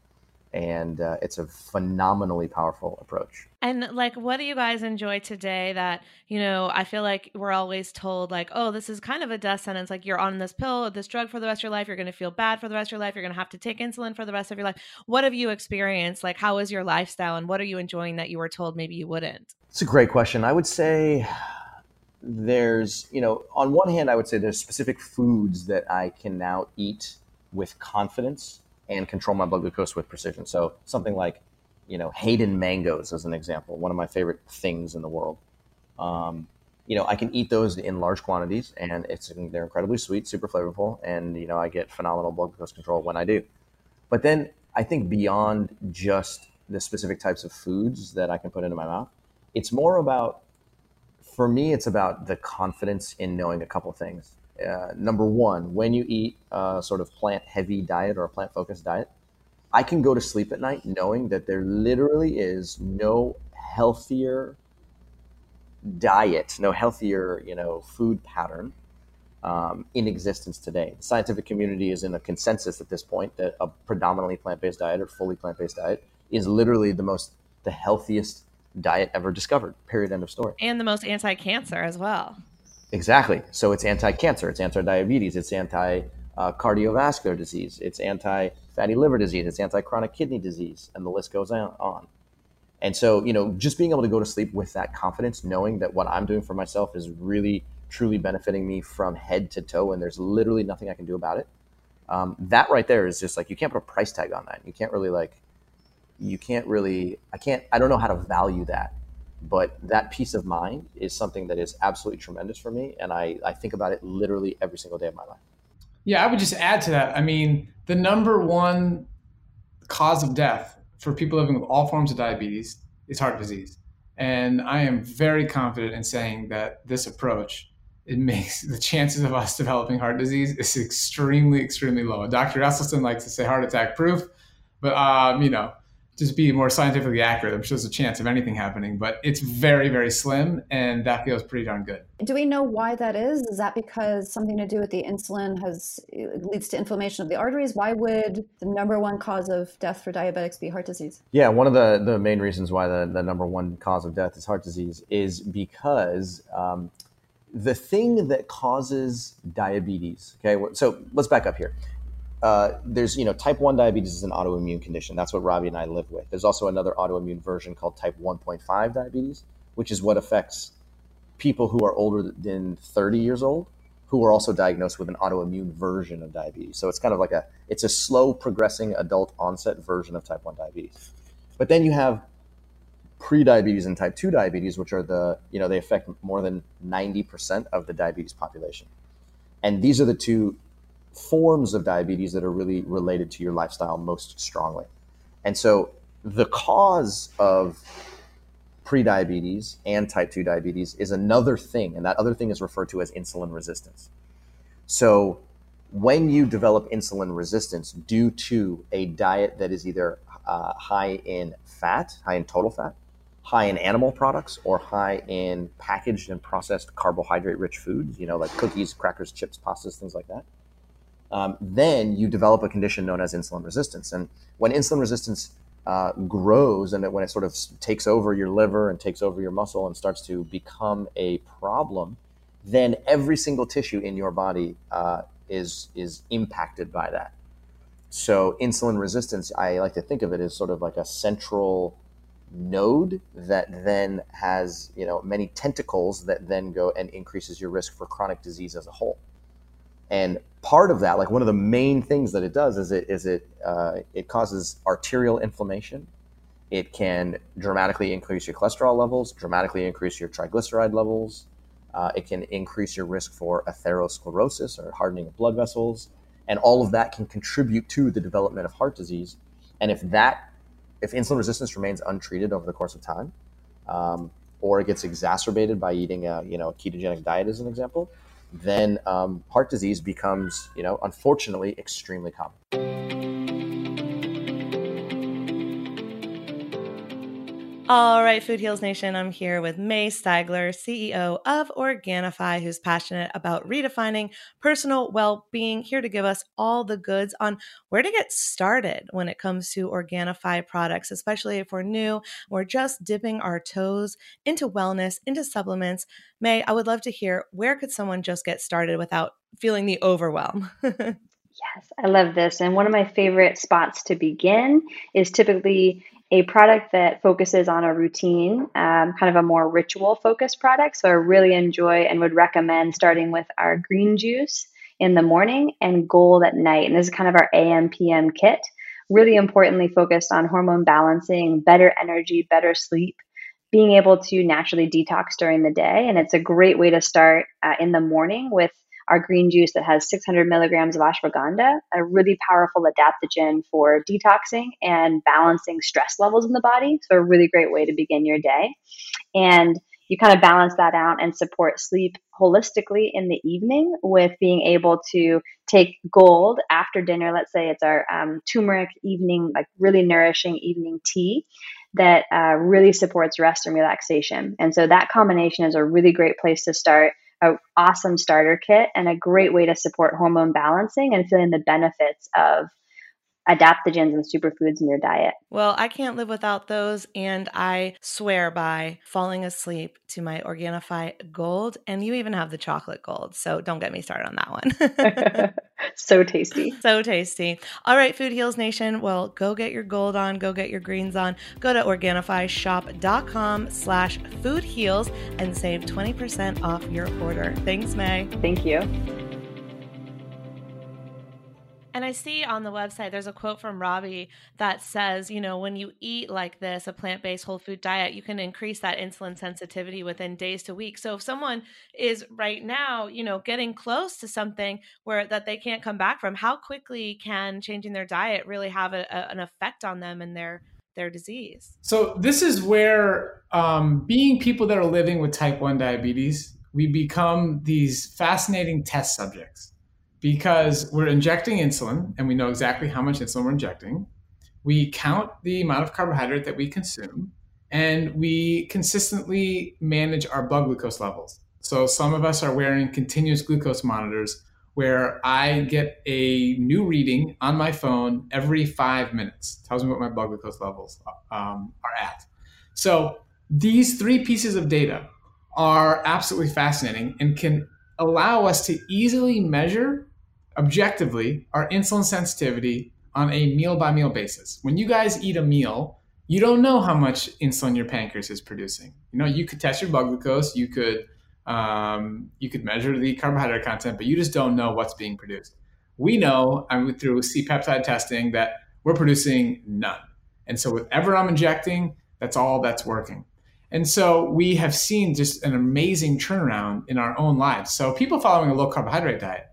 and uh, it's a phenomenally powerful approach. And like, what do you guys enjoy today? That you know, I feel like we're always told like, oh, this is kind of a death sentence. Like, you're on this pill this drug for the rest of your life. You're going to feel bad for the rest of your life. You're going to have to take insulin for the rest of your life. What have you experienced? Like, how is your lifestyle, and what are you enjoying that you were told maybe you wouldn't? It's a great question. I would say there's, you know, on one hand, I would say there's specific foods that I can now eat with confidence and control my blood glucose with precision. So something like, you know, Haden mangoes as an example, one of my favorite things in the world. Um, you know, I can eat those in large quantities, and it's they're incredibly sweet, super flavorful, and you know, I get phenomenal blood glucose control when I do. But then I think beyond just the specific types of foods that I can put into my mouth, it's more about, for me, it's about the confidence in knowing a couple things uh, number one, when you eat a sort of plant heavy diet or a plant focused diet, I can go to sleep at night knowing that there literally is no healthier diet, no healthier, you know, food pattern um, in existence today. The scientific community is in a consensus at this point that a predominantly plant-based diet or fully plant-based diet is literally the most, the healthiest diet ever discovered. Period. End of story. And the most anti-cancer as well. Exactly. So it's anti-cancer, it's anti-diabetes, it's anti-cardiovascular disease, it's anti-fatty liver disease, it's anti-chronic kidney disease, and the list goes on. And so, you know, just being able to go to sleep with that confidence, knowing that what I'm doing for myself is really, truly benefiting me from head to toe, and there's literally nothing I can do about it. Um, that right there is just like you can't put a price tag on that. You can't really like, you can't really. I can't. I don't know how to value that but that peace of mind is something that is absolutely tremendous for me and I, I think about it literally every single day of my life. Yeah i would just add to that. I mean the number one cause of death for people living with all forms of diabetes is heart disease. And i am very confident in saying that this approach it makes (laughs) the chances of us developing heart disease is extremely extremely low. Dr esselstyn likes to say heart attack proof but um, you know just be more scientifically accurate, I'm sure there's a chance of anything happening, but it's very, very slim, and that feels pretty darn good. Do we know why that is? Is that because something to do with the insulin has leads to inflammation of the arteries? Why would the number one cause of death for diabetics be heart disease? Yeah, one of the, the main reasons why the, the number one cause of death is heart disease is because um, the thing that causes diabetes, okay, so let's back up here uh, there's you know type 1 diabetes is an autoimmune condition. That's what robby and i live with. There's also another autoimmune version called type 1.5 diabetes which is what affects people who are older than 30 years old who are also diagnosed with an autoimmune version of diabetes. So it's kind of like a it's a slow progressing adult onset version of type 1 diabetes. But then you have pre-diabetes and type 2 diabetes which are the you know they affect more than 90% of the diabetes population. And these are the two forms of diabetes that are really related to your lifestyle most strongly. And so the cause of prediabetes and type 2 diabetes is another thing, and that other thing is referred to as insulin resistance. So when you develop insulin resistance due to a diet that is either uh, high in fat, high in total fat, high in animal products, or high in packaged and processed carbohydrate rich foods, you know, like cookies, crackers, chips, pastas, things like that, um, then you develop a condition known as insulin resistance. And when insulin resistance uh, grows and when it sort of takes over your liver and takes over your muscle and starts to become a problem, then every single tissue in your body uh, is is impacted by that. So insulin resistance, I like to think of it as sort of like a central node that then has you know many tentacles that then go and increases your risk for chronic disease as a whole. And part of that, like one of the main things that it does, is it is it uh, it causes arterial inflammation. It can dramatically increase your cholesterol levels, dramatically increase your triglyceride levels. Uh, it can increase your risk for atherosclerosis or hardening of blood vessels, and all of that can contribute to the development of heart disease. And if that, if insulin resistance remains untreated over the course of time, um, or it gets exacerbated by eating a you know a ketogenic diet, as an example, then um, heart disease becomes, you know, unfortunately, extremely common. All right, Food Heals Nation, I'm here with May Stigler, CEO of Organifi, who's passionate about redefining personal well being, here to give us all the goods on where to get started when it comes to Organifi products, especially if we're new, we're just dipping our toes into wellness, into supplements. May, I would love to hear where could someone just get started without feeling the overwhelm? (laughs) Yes, I love this. And one of my favorite spots to begin is typically a product that focuses on a routine, um, kind of a more ritual focused product. So I really enjoy and would recommend starting with our green juice in the morning and gold at night. And this is kind of our AM PM kit. Really importantly focused on hormone balancing, better energy, better sleep, being able to naturally detox during the day. And it's a great way to start uh, in the morning with our green juice that has 600 milligrams of ashwagandha, a really powerful adaptogen for detoxing and balancing stress levels in the body. So, a really great way to begin your day. And you kind of balance that out and support sleep holistically in the evening with being able to take gold after dinner. Let's say it's our um, turmeric evening, like really nourishing evening tea that uh, really supports rest and relaxation. And so that combination is a really great place to start a awesome starter kit and a great way to support hormone balancing and feeling the benefits of adaptogens and superfoods in your diet. Well, I can't live without those. And I swear by falling asleep to my Organifi Gold. And you even have the chocolate gold. So don't get me started on that one. (laughs) (laughs) so tasty. So tasty. All right, Food Heals Nation. Well, go get your gold on, go get your greens on. Go to OrganifiShop.com slash food heals and save 20% off your order. Thanks, May. Thank you. And I see on the website there's a quote from Robby that says, you know, when you eat like this, a plant based whole food diet, you can increase that insulin sensitivity within days to weeks. So if someone is right now, you know, getting close to something where that they can't come back from, how quickly can changing their diet really have a, a, an effect on them and their their disease? So this is where um, being people that are living with type 1 diabetes, we become these fascinating test subjects because we're injecting insulin and we know exactly how much insulin we're injecting. We count the amount of carbohydrate that we consume and we consistently manage our blood glucose levels. So some of us are wearing continuous glucose monitors where I get a new reading on my phone every five minutes. Tells me what my blood glucose levels um, are at. So these three pieces of data are absolutely fascinating and can allow us to easily measure objectively our insulin sensitivity on a meal by meal basis. When you guys eat a meal, you don't know how much insulin your pancreas is producing. You know, you could test your blood glucose, you could um, you could measure the carbohydrate content, but you just don't know what's being produced. We know I'm through C-peptide testing that we're producing none, and so whatever I'm injecting, that's all that's working. And so we have seen just an amazing turnaround in our own lives. So people following a low carbohydrate diet,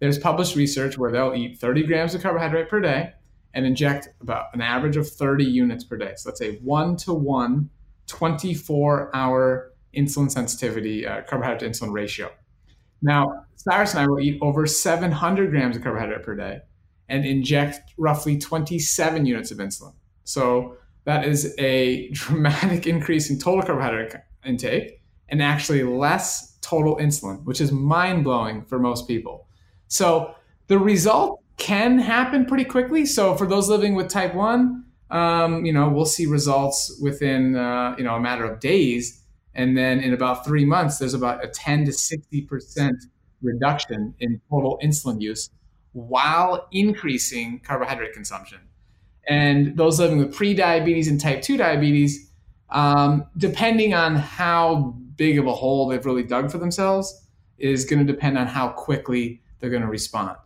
there's published research where they'll eat 30 grams of carbohydrate per day and inject about an average of 30 units per day. So let's say one to one 24 hour insulin sensitivity, uh, carbohydrate to insulin ratio. Now, Cyrus and I will eat over 700 grams of carbohydrate per day and inject roughly 27 units of insulin. So that is a (laughs) dramatic increase in total carbohydrate intake and actually less total insulin, which is mind blowing for most people. So The result can happen pretty quickly. So for those living with type one, um, you know, we'll see results within uh, you know a matter of days, and then in about three months, there's about a 10 to 60 percent reduction in total insulin use while increasing carbohydrate consumption. And those living with pre-diabetes and type 2 diabetes, um, depending on how big of a hole they've really dug for themselves, is going to depend on how quickly they're going to respond.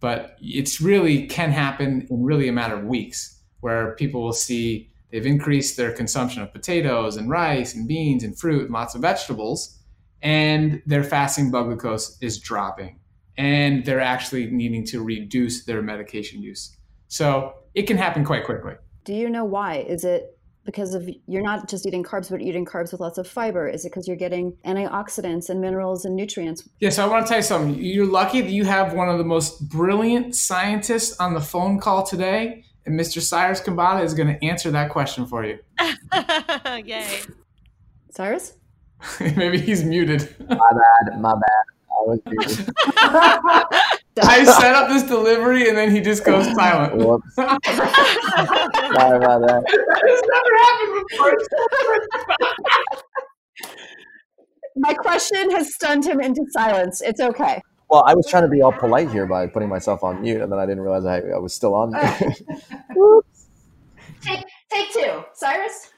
But it's really can happen in really a matter of weeks, where people will see they've increased their consumption of potatoes and rice and beans and fruit and lots of vegetables, and their fasting blood glucose is dropping, and they're actually needing to reduce their medication use. So it can happen quite quickly. Do you know why? Is it because of you're not just eating carbs, but eating carbs with lots of fiber? Is it because you're getting antioxidants and minerals and nutrients? Yeah, so I want to tell you something. You're lucky that you have one of the most brilliant scientists on the phone call today, and Mr. Cyrus Khambatta is going to answer that question for you. (laughs) Yay. Cyrus? (laughs) Maybe he's muted. My bad. My bad. I was muted. (laughs) (laughs) I set up this delivery and then he just goes silent. Whoops. (laughs) Sorry about that. It's never happened before. My question has stunned him into silence. It's okay. Well, I was trying to be all polite here by putting myself on mute, and then I didn't realize I, I was still on mute. (laughs) Take take two. Cyrus?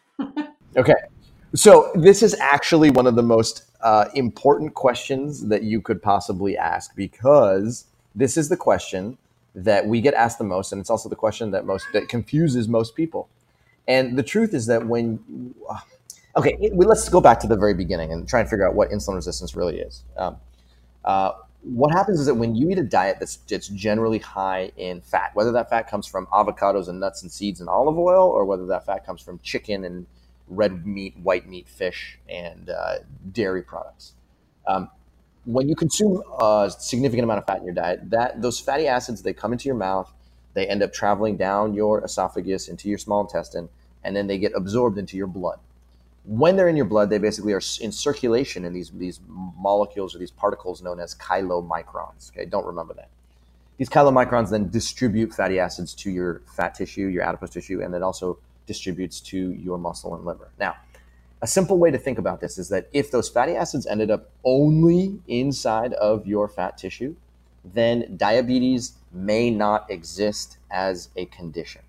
okay. So, this is actually one of the most uh, important questions that you could possibly ask because this is the question that we get asked the most, and it's also the question that most that confuses most people. And the truth is that when okay, we, let's go back to the very beginning and try and figure out what insulin resistance really is. Um, uh, what happens is that when you eat a diet that's, that's generally high in fat, whether that fat comes from avocados and nuts and seeds and olive oil, or whether that fat comes from chicken and red meat, white meat, fish, and uh, dairy products. Um, when you consume a significant amount of fat in your diet, that those fatty acids they come into your mouth, they end up traveling down your esophagus into your small intestine, and then they get absorbed into your blood. When they're in your blood, they basically are in circulation in these these molecules or these particles known as chylomicrons. Okay, don't remember that. These chylomicrons then distribute fatty acids to your fat tissue, your adipose tissue, and then also distributes to your muscle and liver. Now, a simple way to think about this is that if those fatty acids ended up only inside of your fat tissue, then diabetes may not exist as a condition.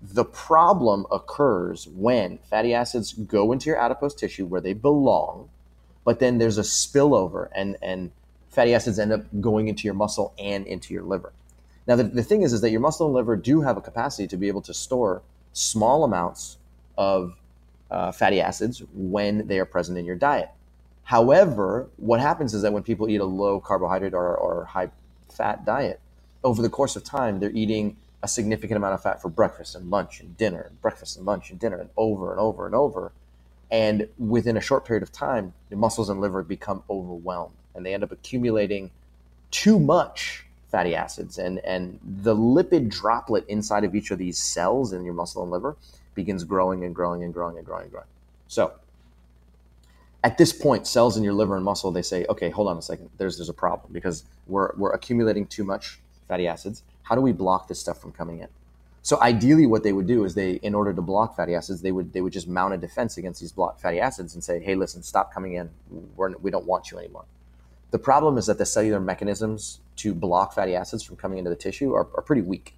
The problem occurs when fatty acids go into your adipose tissue where they belong, but then there's a spillover and, and fatty acids end up going into your muscle and into your liver. Now, the, the thing is, is that your muscle and liver do have a capacity to be able to store small amounts of uh, fatty acids when they are present in your diet. However, what happens is that when people eat a low carbohydrate or, or high fat diet, over the course of time, they're eating a significant amount of fat for breakfast and lunch and dinner, and breakfast and lunch and dinner, and over and over and over. And within a short period of time, your muscles and liver become overwhelmed and they end up accumulating too much fatty acids. And, and the lipid droplet inside of each of these cells in your muscle and liver begins growing and growing and growing and growing and growing. So at this point, cells in your liver and muscle, they say, okay, hold on a second. There's, there's a problem because we're, we're accumulating too much fatty acids. How do we block this stuff from coming in? So ideally, what they would do is they, in order to block fatty acids, they would they would just mount a defense against these blocked fatty acids and say, "Hey, listen, stop coming in. We're, we don't want you anymore." The problem is that the cellular mechanisms to block fatty acids from coming into the tissue are, are pretty weak,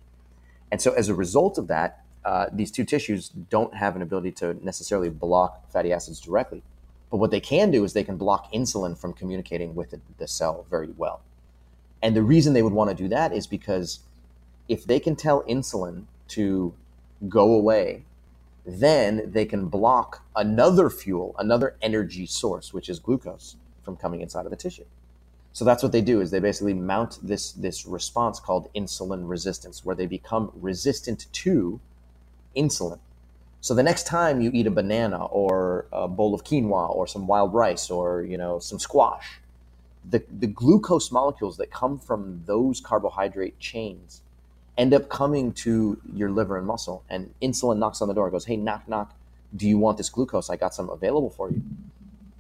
and so as a result of that, uh, these two tissues don't have an ability to necessarily block fatty acids directly. But what they can do is they can block insulin from communicating with the, the cell very well. And the reason they would want to do that is because if they can tell insulin to go away, then they can block another fuel, another energy source, which is glucose, from coming inside of the tissue. So that's what they do is they basically mount this this response called insulin resistance, where they become resistant to insulin. So the next time you eat a banana or a bowl of quinoa or some wild rice or you know some squash, the, the glucose molecules that come from those carbohydrate chains end up coming to your liver and muscle. And insulin knocks on the door, and goes, Hey, knock, knock. Do you want this glucose? I got some available for you.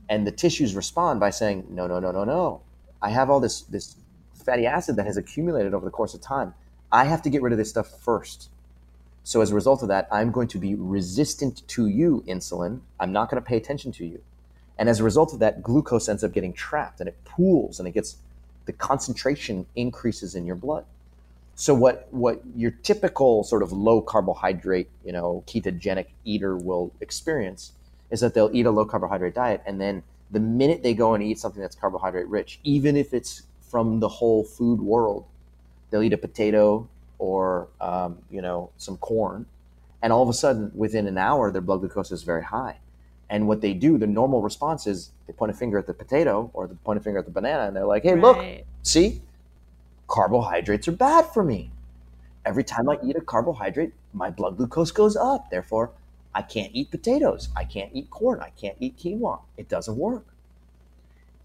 And the tissues respond by saying, No, no, no, no, no. I have all this, this fatty acid that has accumulated over the course of time. I have to get rid of this stuff first. So as a result of that, I'm going to be resistant to you, insulin. I'm not going to pay attention to you. And as a result of that, glucose ends up getting trapped and it pools and it gets the concentration increases in your blood. So what what your typical sort of low carbohydrate, you know, ketogenic eater will experience is that they'll eat a low carbohydrate diet and then the minute they go and eat something that's carbohydrate rich, even if it's from the whole food world, they'll eat a potato or um, you know some corn, and all of a sudden within an hour their blood glucose is very high. And what they do, the normal response is they point a finger at the potato or they point a finger at the banana, and they're like, "Hey, right. look, see, carbohydrates are bad for me. Every time I eat a carbohydrate, my blood glucose goes up. Therefore, I can't eat potatoes. I can't eat corn. I can't eat quinoa. It doesn't work.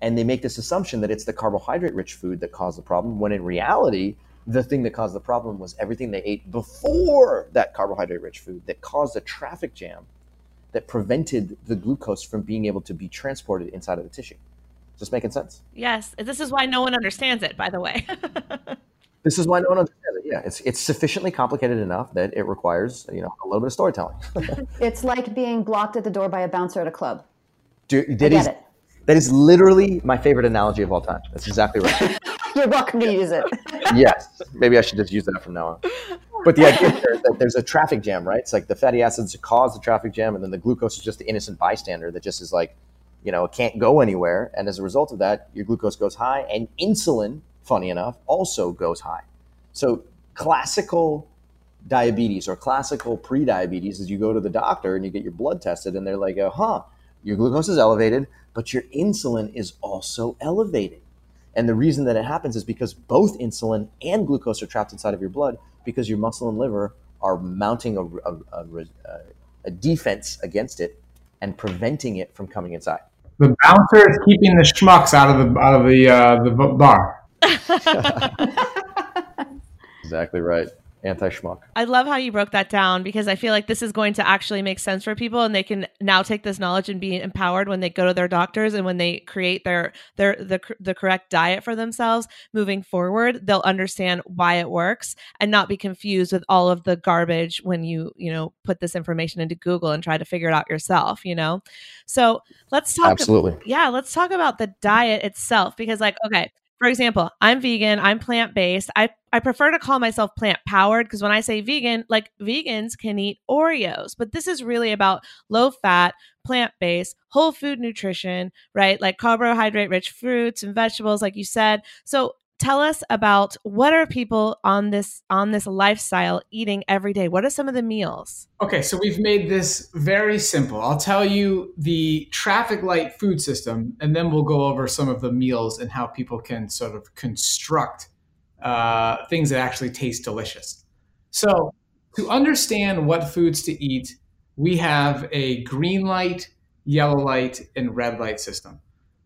And they make this assumption that it's the carbohydrate rich food that caused the problem, when in reality, the thing that caused the problem was everything they ate before that carbohydrate rich food that caused a traffic jam that prevented the glucose from being able to be transported inside of the tissue. Just making sense? Yes. This is why no one understands it, by the way. (laughs) this is why no one understands it. Yeah, it's it's sufficiently complicated enough that it requires you know a little bit of storytelling. (laughs) it's like being blocked at the door by a bouncer at a club. Do, that is, it. That is literally my favorite analogy of all time. That's exactly right. (laughs) (laughs) You're welcome to use it. (laughs) yes, maybe I should just use that from now on. But the idea is that there's a traffic jam, right? It's like the fatty acids cause the traffic jam, and then the glucose is just the innocent bystander that just is like, you know, it can't go anywhere. And as a result of that, your glucose goes high, and insulin, funny enough, also goes high. So classical diabetes or classical pre-diabetes is you go to the doctor and you get your blood tested, and they're like, oh, huh, your glucose is elevated, but your insulin is also elevated. And the reason that it happens is because both insulin and glucose are trapped inside of your blood because your muscle and liver are mounting a, a, a, a defense against it and preventing it from coming inside. The bouncer is keeping the schmucks out of the out of the uh, the bar. (laughs) (laughs) exactly right anti schmuck. I love how you broke that down because I feel like this is going to actually make sense for people and they can now take this knowledge and be empowered when they go to their doctors and when they create their their the, the correct diet for themselves moving forward, they'll understand why it works and not be confused with all of the garbage when you, you know, put this information into Google and try to figure it out yourself, you know. So, let's talk Absolutely. Yeah, let's talk about the diet itself because like okay, for example, I'm vegan, I'm plant based. I, I prefer to call myself plant powered because when I say vegan, like vegans can eat Oreos, but this is really about low fat, plant based, whole food nutrition, right? Like carbohydrate rich fruits and vegetables, like you said. So tell us about what are people on this on this lifestyle eating every day? What are some of the meals? Okay so we've made this very simple. I'll tell you the traffic light food system and then we'll go over some of the meals and how people can sort of construct uh, things that actually taste delicious. So to understand what foods to eat we have a green light yellow light and red light system.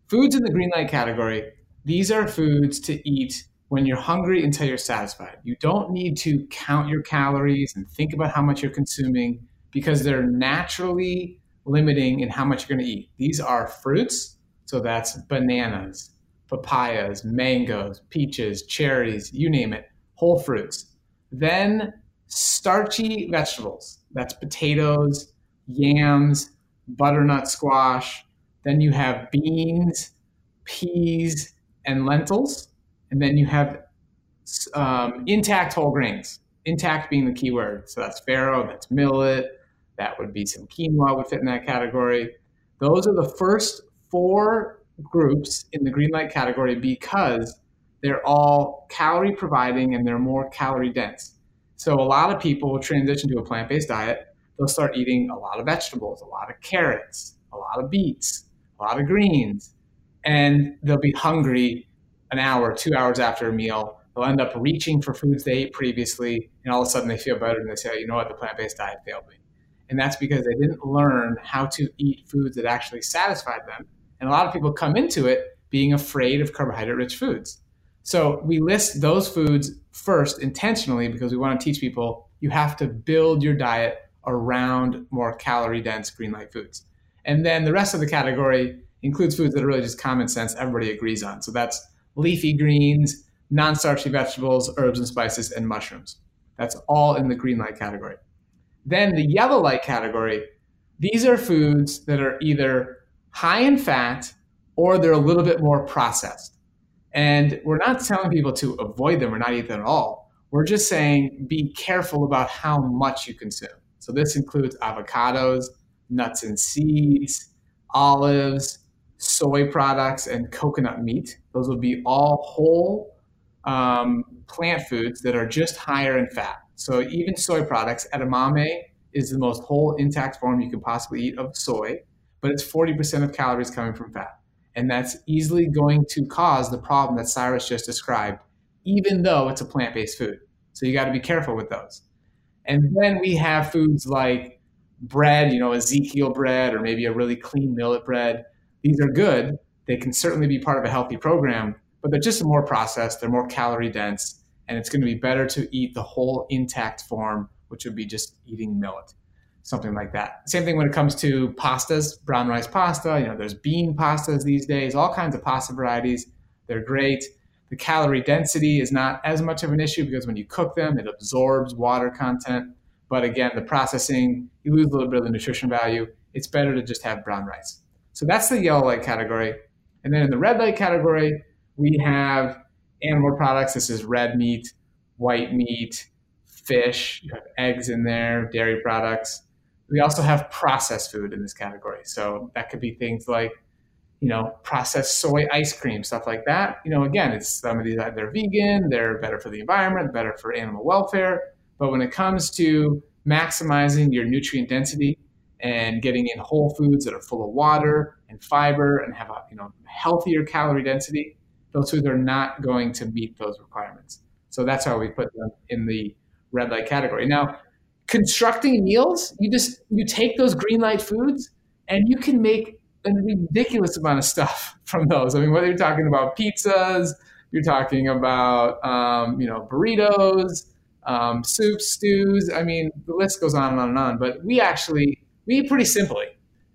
Foods in the green light category these are foods to eat when you're hungry until you're satisfied. You don't need to count your calories and think about how much you're consuming because they're naturally limiting in how much you're going to eat. These are fruits, so that's bananas, papayas, mangoes, peaches, cherries, you name it, whole fruits. Then starchy vegetables, that's potatoes, yams, butternut squash. Then you have beans, peas, and lentils. And then you have um, intact whole grains, intact being the key word. So that's farro, that's millet, that would be some quinoa would fit in that category. Those are the first four groups in the green light category because they're all calorie providing and they're more calorie dense. So a lot of people will transition to a plant based diet. They'll start eating a lot of vegetables, a lot of carrots, a lot of beets, a lot of greens, and they'll be hungry an hour, two hours after a meal. They'll end up reaching for foods they ate previously, and all of a sudden they feel better and they say, oh, you know what, the plant based diet failed me. And that's because they didn't learn how to eat foods that actually satisfied them. And a lot of people come into it being afraid of carbohydrate rich foods. So we list those foods first intentionally because we want to teach people you have to build your diet around more calorie dense green light foods. And then the rest of the category includes foods that are really just common sense, everybody agrees on. So that's leafy greens, non starchy vegetables, herbs and spices, and mushrooms. That's all in the green light category. Then the yellow light category, these are foods that are either high in fat or they're a little bit more processed. And we're not telling people to avoid them or not eat them at all. We're just saying be careful about how much you consume. So this includes avocados, nuts and seeds, olives, soy products, and coconut meat. Those will be all whole um, plant foods that are just higher in fat. So even soy products, edamame is the most whole intact form you can possibly eat of soy, but it's 40% of calories coming from fat. And that's easily going to cause the problem that Cyrus just described, even though it's a plant based food. So you got to be careful with those. And then we have foods like bread, you know, Ezekiel bread or maybe a really clean millet bread. These are good. They can certainly be part of a healthy program, but they're just more processed, they're more calorie dense, and it's going to be better to eat the whole intact form, which would be just eating millet, something like that. Same thing when it comes to pastas, brown rice pasta. You know, there's bean pastas these days, all kinds of pasta varieties. They're great. The calorie density is not as much of an issue because when you cook them, it absorbs water content. But again, the processing, you lose a little bit of the nutrition value. It's better to just have brown rice. So that's the yellow light category. And then in the red light category, we have animal products. This is red meat, white meat, fish, you have eggs in there, dairy products. We also have processed food in this category. So that could be things like, you know, processed soy ice cream, stuff like that. You know, again, it's some of these they're vegan, they're better for the environment, better for animal welfare. But when it comes to maximizing your nutrient density and getting in whole foods that are full of water and fiber and have a you know healthier calorie density, those foods are not going to meet those requirements. So that's how we put them in the red light category. Now, constructing meals, you just you take those green light foods and you can make a ridiculous amount of stuff (laughs) from those. I mean, whether you're talking about pizzas, you're talking about um, you know burritos, um, soups, stews. I mean, the list goes on and on and on. But we actually we eat pretty simply.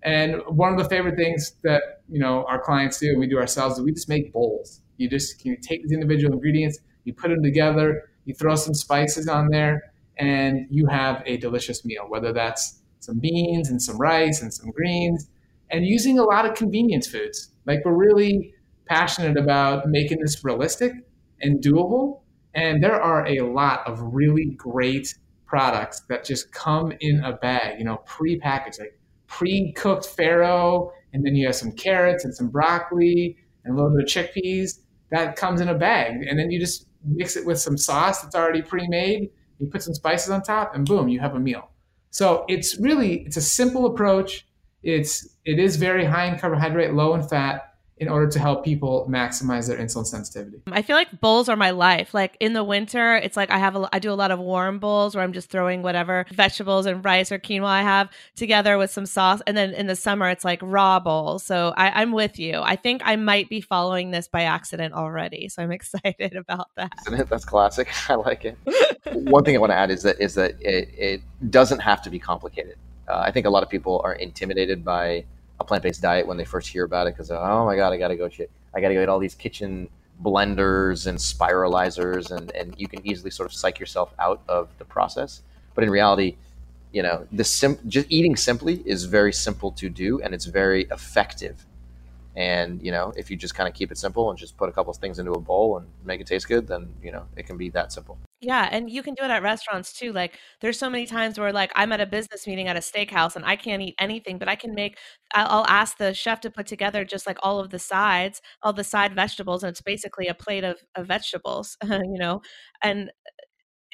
And one of the favorite things that you know our clients do and we do ourselves is we just make bowls. You just you take these individual ingredients, you put them together, you throw some spices on there, and you have a delicious meal. Whether that's some beans and some rice and some greens, and using a lot of convenience foods. Like we're really passionate about making this realistic and doable. And there are a lot of really great products that just come in a bag, you know, pre-packaged, like pre-cooked farro, and then you have some carrots and some broccoli and a little bit of chickpeas that comes in a bag. And then you just mix it with some sauce that's already pre-made. You put some spices on top, and boom, you have a meal. So it's really it's a simple approach. It's it is very high in carbohydrate, low in fat, in order to help people maximize their insulin sensitivity. I feel like bowls are my life. Like in the winter, it's like I have a, I do a lot of warm bowls where I'm just throwing whatever vegetables and rice or quinoa I have together with some sauce, and then in the summer it's like raw bowls. So I, I'm with you. I think I might be following this by accident already, so I'm (laughs) excited about that. That's classic. (laughs) I like it. One thing I want to add is that is that it, it doesn't have to be complicated. Uh, I think a lot of people are intimidated by a plant-based diet when they first hear about it because oh my god i gotta go shit i gotta go get all these kitchen blenders and spiralizers and, and you can easily sort of psych yourself out of the process. But in reality you know the sim- just eating simply is very simple to do and it's very effective. And you know if you just kind of keep it simple and just put a couple of things into a bowl and make it taste good then you know it can be that simple yeah, and you can do it at restaurants too. Like there's so many times where like I'm at a business meeting at a steakhouse and I can't eat anything, but I can make I'll, ask the chef to put together just like all of the sides, all the side vegetables and it's basically a plate of, of vegetables, (laughs) you know. And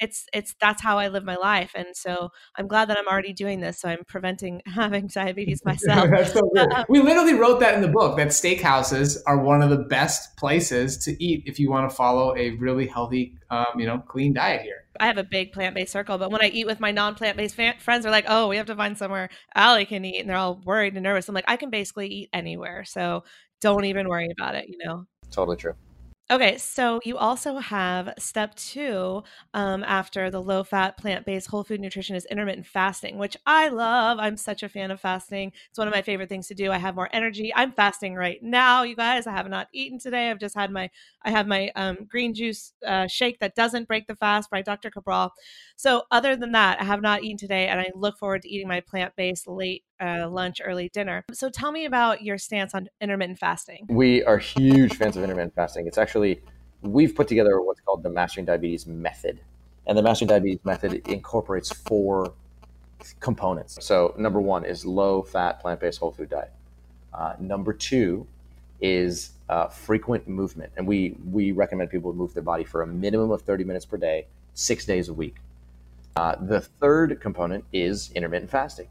it's it's that's how I live my life, and so I'm glad that I'm already doing this. So I'm preventing (laughs) having diabetes (laughs) myself. that's so good. Uh, we literally wrote that in the book that steakhouses are one of the best places to eat if you want to follow a really healthy, um, you know, clean diet here. I have a big plant based circle, but when I eat with my non plant based fa- friends, they're like, "Oh, we have to find somewhere Allie can eat," and they're all worried and nervous. I'm like, I can basically eat anywhere, so don't even worry about it. You know. Totally true. Okay, so you also have step two um, after the low fat, plant based, whole food nutrition is intermittent fasting, which I love. I'm such a fan of fasting. It's one of my favorite things to do. I have more energy. I'm fasting right now, you guys. I have not eaten today. I've just had my, I have my um, green juice uh, shake that doesn't break the fast by Dr. Cabral. So, other than that, I have not eaten today, and I look forward to eating my plant based late uh, lunch, early dinner. So, tell me about your stance on intermittent fasting. We are huge fans of intermittent fasting. It's actually, we've put together what's called the Mastering Diabetes Method. And the Mastering Diabetes Method incorporates four components. So, number one is low fat, plant based, whole food diet. Uh, number two is uh, frequent movement. And we, we recommend people move their body for a minimum of 30 minutes per day, six days a week. Uh, the third component is intermittent fasting.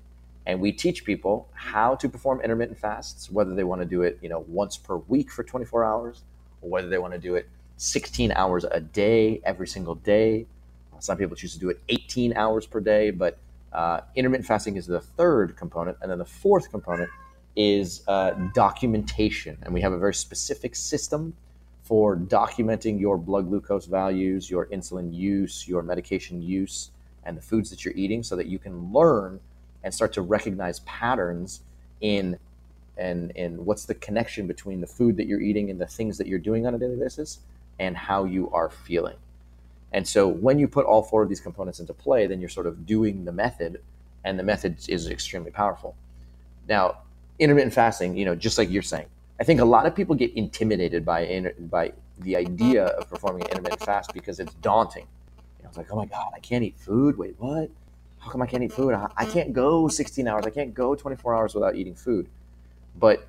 And we teach people how to perform intermittent fasts, whether they want to do it, you know, once per week for 24 hours, or whether they want to do it 16 hours a day, every single day. Some people choose to do it 18 hours per day, but uh, intermittent fasting is the third component. And then the fourth component is uh, documentation. And we have a very specific system for documenting your blood glucose values, your insulin use, your medication use, and the foods that you're eating so that you can learn and start to recognize patterns in and in what's the connection between the food that you're eating and the things that you're doing on a daily basis and how you are feeling. And so when you put all four of these components into play, then you're sort of doing the method and the method is extremely powerful. Now, intermittent fasting, you know, just like you're saying, I think a lot of people get intimidated by by the idea of performing an intermittent fast because it's daunting. You know, it's like, oh my god, I can't eat food. Wait, what? How come I can't eat food? I, I can't go 16 hours. I can't go 24 hours without eating food. But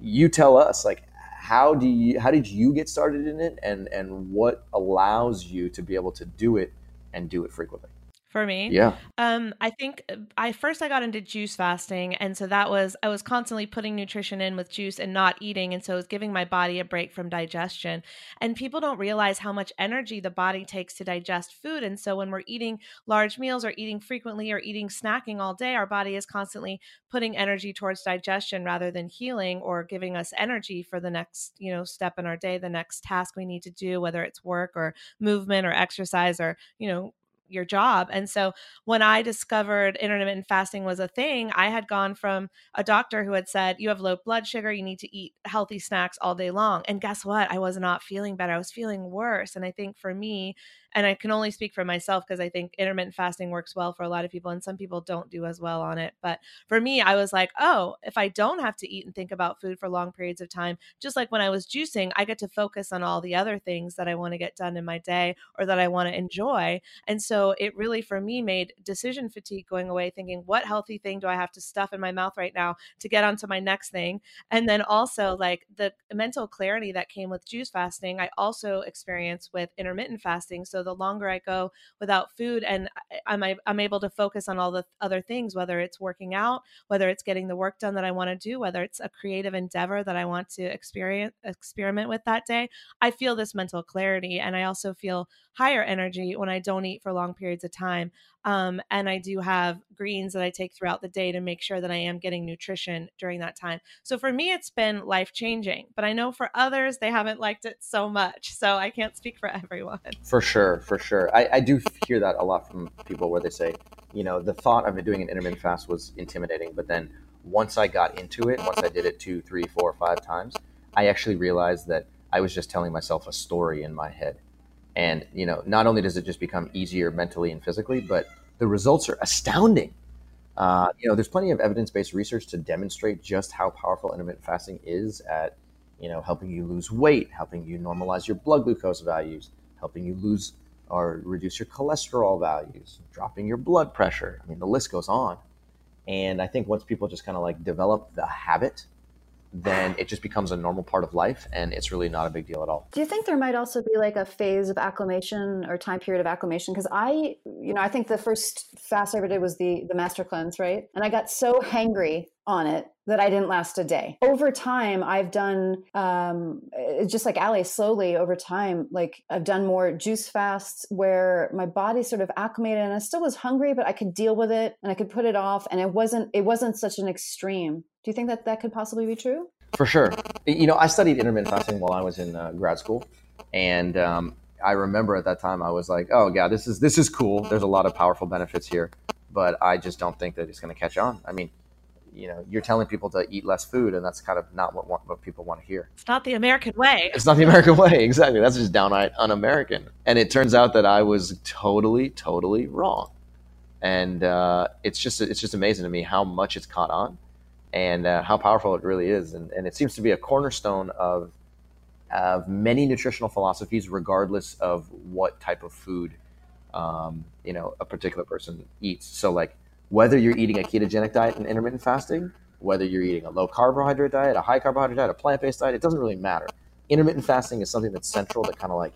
you tell us, like, how do you how did you get started in it and and what allows you to be able to do it and do it frequently for me. Yeah. Um, I think uh, I first I got into juice fasting, and so that was I was constantly putting nutrition in with juice and not eating, and so it was giving my body a break from digestion. And people don't realize how much energy the body takes to digest food, and so when we're eating large meals or eating frequently or eating snacking all day, our body is constantly putting energy towards digestion rather than healing or giving us energy for the next you know step in our day, the next task we need to do, whether it's work or movement or exercise or you know your job. And so when I discovered intermittent fasting was a thing, I had gone from a doctor who had said, You have low blood sugar, you need to eat healthy snacks all day long. And guess what? I was not feeling better. I was feeling worse. And I think for me, and I can only speak for myself because I think intermittent fasting works well for a lot of people and some people don't do as well on it. But for me, I was like, oh, if I don't have to eat and think about food for long periods of time, just like when I was juicing, I get to focus on all the other things that I want to get done in my day or that I want to enjoy. And so it really, for me, made decision fatigue going away, thinking, what healthy thing do I have to stuff in my mouth right now to get onto my next thing? And then also, like the mental clarity that came with juice fasting, I also experienced with intermittent fasting. So so the longer I go without food and I'm I'm able to focus on all the other things whether it's working out, whether it's getting the work done that I want to do, whether it's a creative endeavor that I want to experience experiment with that day. I feel this mental clarity and I also feel higher energy when I don't eat for long periods of time. Um, and I do have greens that I take throughout the day to make sure that I am getting nutrition during that time. So for me, it's been life changing, but I know for others, they haven't liked it so much. So I can't speak for (laughs) everyone. For sure, for sure. I, I do hear that a lot from people where they say, you know, the thought of doing an intermittent fast was intimidating, but then once I got into it, once I did it two, three, four, five times, I actually realized that I was just telling myself a story in my head. And, you know, not only does it just become easier mentally and physically, but the results are astounding. Uh, you know, there's plenty of evidence-based research to demonstrate just how powerful intermittent fasting is at, you know, helping you lose weight, helping you normalize your blood glucose values, helping you lose or reduce your cholesterol values, dropping your blood pressure. I mean, the list goes on. And I think once people just kind of like develop the habit then it just becomes a normal part of life and it's really not a big deal at all. Do you think there might also be like a phase of acclimation or time period of acclimation? Because I, you know, I think the first fast I ever did was the the master cleanse, right? And I got so hangry on it that I didn't last a day. Over time, I've done um, just like Ali, slowly over time, like I've done more juice fasts where my body sort of acclimated and I still was hungry, but I could deal with it and I could put it off, and it wasn't it wasn't such an extreme. Do you think that that could possibly be true? For sure. You know, I studied intermittent fasting while I was in uh, grad school. And um, I remember at that time I was like, oh yeah, this is this is cool. There's a lot of powerful benefits here, but I just don't think that it's going to catch on. I mean, you know, you're telling people to eat less food, and that's kind of not what what people want to hear. It's not the American way. It's not the American way, (laughs) exactly. That's just downright un-American. And it turns out that I was totally, totally wrong. And uh, it's just it's just amazing to me how much it's caught on, and uh, how powerful it really is. And, and it seems to be a cornerstone of of many nutritional philosophies, regardless of what type of food um, you know a particular person eats. So like whether you're eating a ketogenic diet and intermittent fasting, whether you're eating a low carbohydrate diet, a high carbohydrate diet, a plant based diet, it doesn't really matter. Intermittent fasting is something that's central that kind of like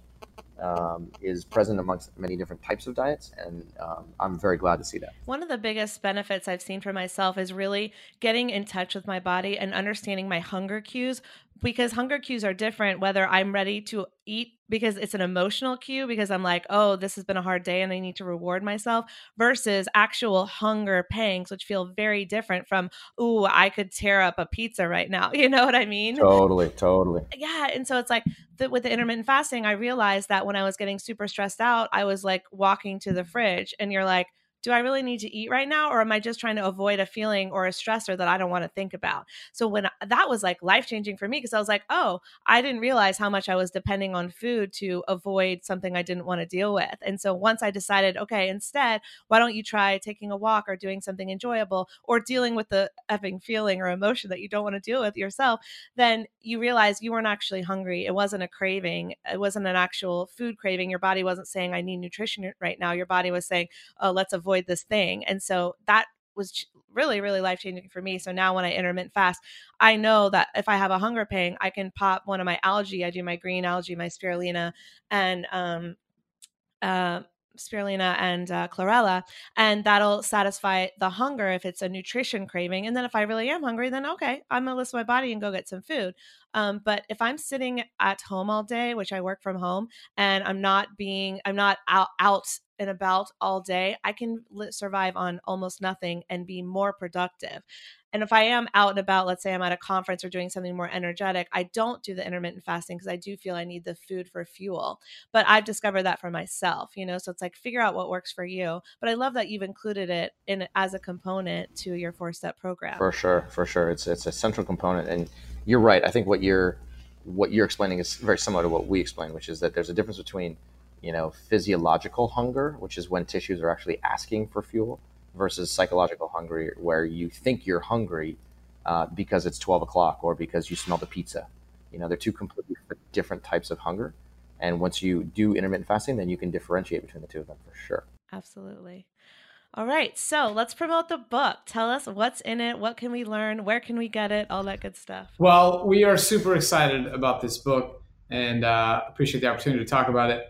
um, is present amongst many different types of diets, and um, I'm very glad to see that. One of the biggest benefits I've seen for myself is really getting in touch with my body and understanding my hunger cues because hunger cues are different whether I'm ready to eat because it's an emotional cue because I'm like, oh, this has been a hard day and I need to reward myself versus actual hunger pangs, which feel very different from, ooh, I could tear up a pizza right now. (laughs) You know what I mean? Totally, totally. Yeah. And so it's like the, with the intermittent fasting, I realized that when I was getting super stressed out, I was like walking to the fridge and you're like, do I really need to eat right now? Or am I just trying to avoid a feeling or a stressor that I don't want to think about? So when that was like life changing for me, because I was like, oh, I didn't realize how much I was depending on food to avoid something I didn't want to deal with. And so once I decided, okay, instead, why don't you try taking a walk or doing something enjoyable or dealing with the effing feeling or emotion that you don't want to deal with yourself, then you realize you weren't actually hungry. It wasn't a craving. It wasn't an actual food craving. Your body wasn't saying, I need nutrition right now. Your body was saying, oh, let's avoid avoid this thing. And so that was really, really life changing for me. So now when I intermittent fast, I know that if I have a hunger pang, I can pop one of my algae. I do my green algae, my spirulina, and um, uh, spirulina and uh, chlorella, and that'll satisfy the hunger if it's a nutrition craving. And then if I really am hungry, then okay, I'm gonna listen to my body and go get some food. Um, but if I'm sitting at home all day, which I work from home, and I'm not being, I'm not out, out and about all day, I can survive on almost nothing and be more productive. And if I am out and about, let's say I'm at a conference or doing something more energetic, I don't do the intermittent fasting because I do feel I need the food for fuel. But I've discovered that for myself, you know, so it's like figure out what works for you. But I love that you've included it in as a component to your four step program. For sure, for sure. It's it's a central component. And you're right. I think what you're what you're explaining is very similar to what we explain, which is that there's a difference between you know physiological hunger, which is when tissues are actually asking for fuel, versus psychological hunger, where you think you're hungry uh, because it's 12 o'clock or because you smell the pizza. You know, they're two completely different types of hunger. And once you do intermittent fasting, then you can differentiate between the two of them for sure. Absolutely. All right, so let's promote the book. Tell us what's in it, what can we learn, where can we get it, all that good stuff. Well, we are super excited about this book and uh, appreciate the opportunity to talk about it.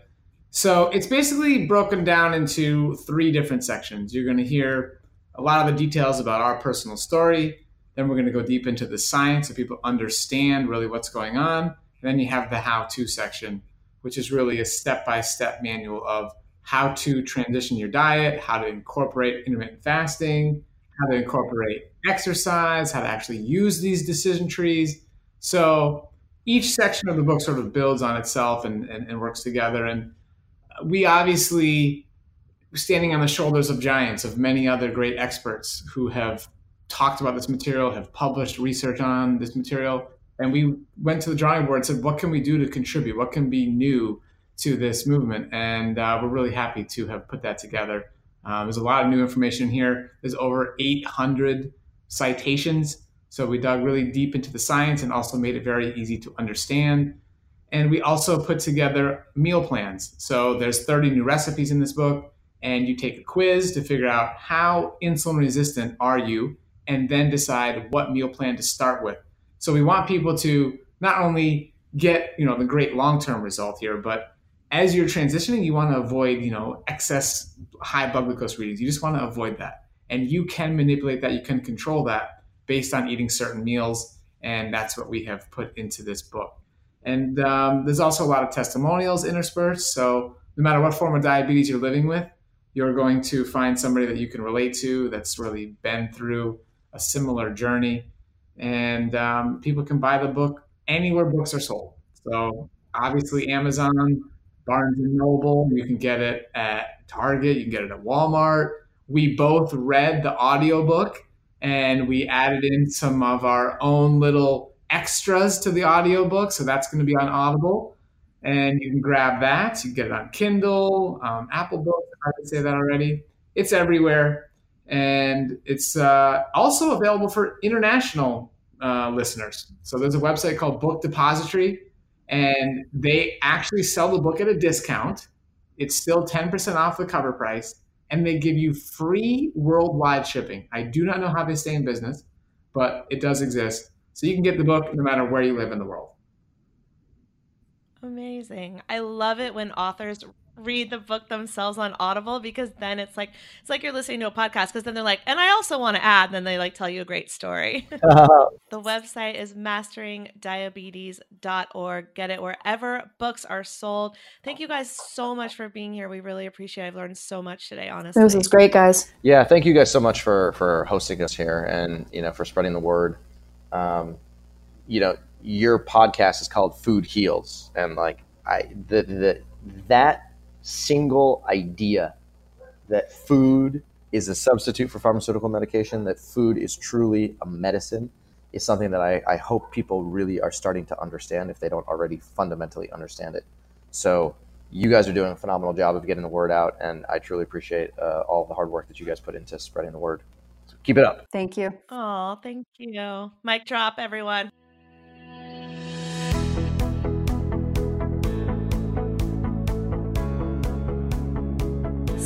So it's basically broken down into three different sections. You're going to hear a lot of the details about our personal story. Then we're going to go deep into the science so people understand really what's going on. And then you have the how to section, which is really a step by step manual of how to transition your diet, how to incorporate intermittent fasting, how to incorporate exercise, how to actually use these decision trees. So each section of the book sort of builds on itself and, and, and works together. And we obviously standing on the shoulders of giants, of many other great experts who have talked about this material, have published research on this material. And we went to the drawing board and said, what can we do to contribute? What can be new? To this movement. And uh, we're really happy to have put that together. Um, there's a lot of new information here. There's over 800 citations. So we dug really deep into the science and also made it very easy to understand. And we also put together meal plans. So there's 30 new recipes in this book, and you take a quiz to figure out how insulin resistant are you, and then decide what meal plan to start with. So we want people to not only get you know the great long-term result here, but as you're transitioning, you want to avoid, you know, excess high blood glucose readings. You just want to avoid that. And you can manipulate that. You can control that based on eating certain meals. And that's what we have put into this book. And um, there's also a lot of testimonials interspersed. So no matter what form of diabetes you're living with, you're going to find somebody that you can relate to that's really been through a similar journey. And um, people can buy the book anywhere books are sold. So obviously Amazon, Barnes and Noble. You can get it at Target. You can get it at Walmart. We both read the audiobook and we added in some of our own little extras to the audiobook. So that's going to be on Audible. And you can grab that. You can get it on Kindle, um, Apple Books. I would say that already. It's everywhere. And it's uh, also available for international uh, listeners. So there's a website called Book Depository and they actually sell the book at a discount. It's still 10% off the cover price, and they give you free worldwide shipping. I do not know how they stay in business, but it does exist. So you can get the book no matter where you live in the world. Amazing. I love it when authors read the book themselves on Audible because then it's like it's like you're listening to a podcast because then they're like, and I also want to add, and then they like tell you a great story. (laughs) the website is masteringdiabetes.org. Get it wherever books are sold. Thank you guys so much for being here. We really appreciate it. I've learned so much today, honestly. This was great, guys. Yeah, thank you guys so much for for hosting us here and you know for spreading the word. Um, you know, your podcast is called Food Heals, and like I the the that single idea that food is a substitute for pharmaceutical medication, that food is truly a medicine, is something that I, I hope people really are starting to understand if they don't already fundamentally understand it. So, you guys are doing a phenomenal job of getting the word out, and I truly appreciate uh, all the hard work that you guys put into spreading the word. So keep it up. Thank you. Oh, thank you. Mic drop, everyone.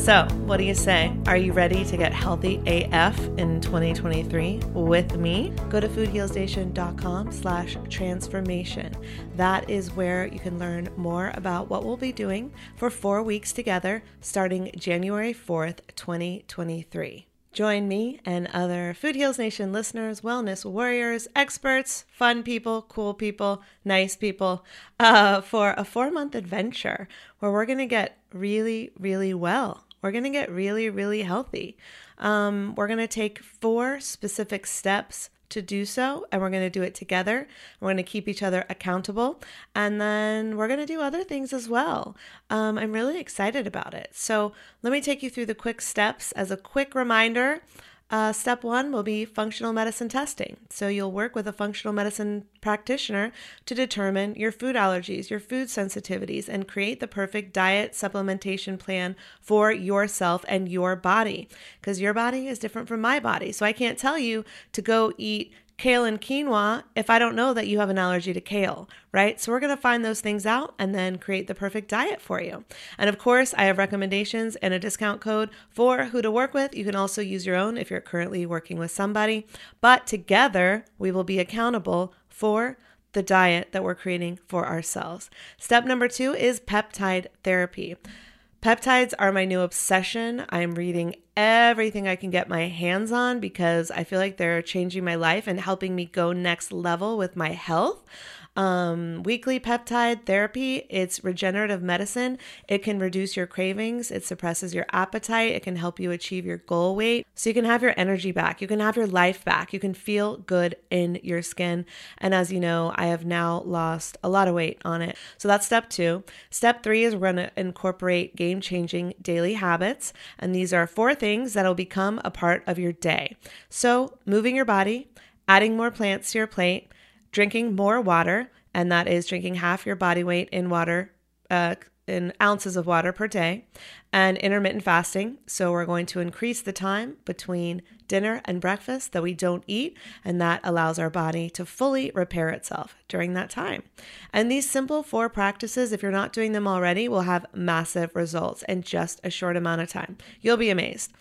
So, what do you say? Are you ready to get healthy AF in 2023 with me? Go to foodhealsnation.com slash transformation. That is where you can learn more about what we'll be doing for four weeks together starting January 4th, 2023. Join me and other Food Heals Nation listeners, wellness warriors, experts, fun people, cool people, nice people, uh, for a four month adventure where we're going to get really, really well we're going to get really, really healthy. Um, we're going to take four specific steps to do so, and we're going to do it together. We're going to keep each other accountable, and then we're going to do other things as well. Um, I'm really excited about it. So, let me take you through the quick steps as a quick reminder. Uh, step one will be functional medicine testing. So you'll work with a functional medicine practitioner to determine your food allergies, your food sensitivities, and create the perfect diet supplementation plan for yourself and your body. Because your body is different from my body. So I can't tell you to go eat kale and quinoa if I don't know that you have an allergy to kale, right? So we're going to find those things out and then create the perfect diet for you. And of course, I have recommendations and a discount code for who to work with. You can also use your own if you're currently working with somebody, but together we will be accountable for the diet that we're creating for ourselves. Step number 2 is peptide therapy. Peptides are my new obsession. I'm reading everything I can get my hands on because I feel like they're changing my life and helping me go next level with my health. Um, weekly peptide therapy, it's regenerative medicine. It can reduce your cravings, it suppresses your appetite, it can help you achieve your goal weight. So you can have your energy back, you can have your life back, you can feel good in your skin. And as you know, I have now lost a lot of weight on it. So that's step two. Step three is we're going to incorporate game changing daily habits. And these are four things that will become a part of your day. So moving your body, adding more plants to your plate drinking more water, and that is drinking half your body weight in water, uh, in ounces of water per day, and intermittent fasting. So we're going to increase the time between dinner and breakfast that we don't eat, and that allows our body to fully repair itself during that time. And these simple four practices, if you're not doing them already, will have massive results in just a short amount of time. You'll be amazed.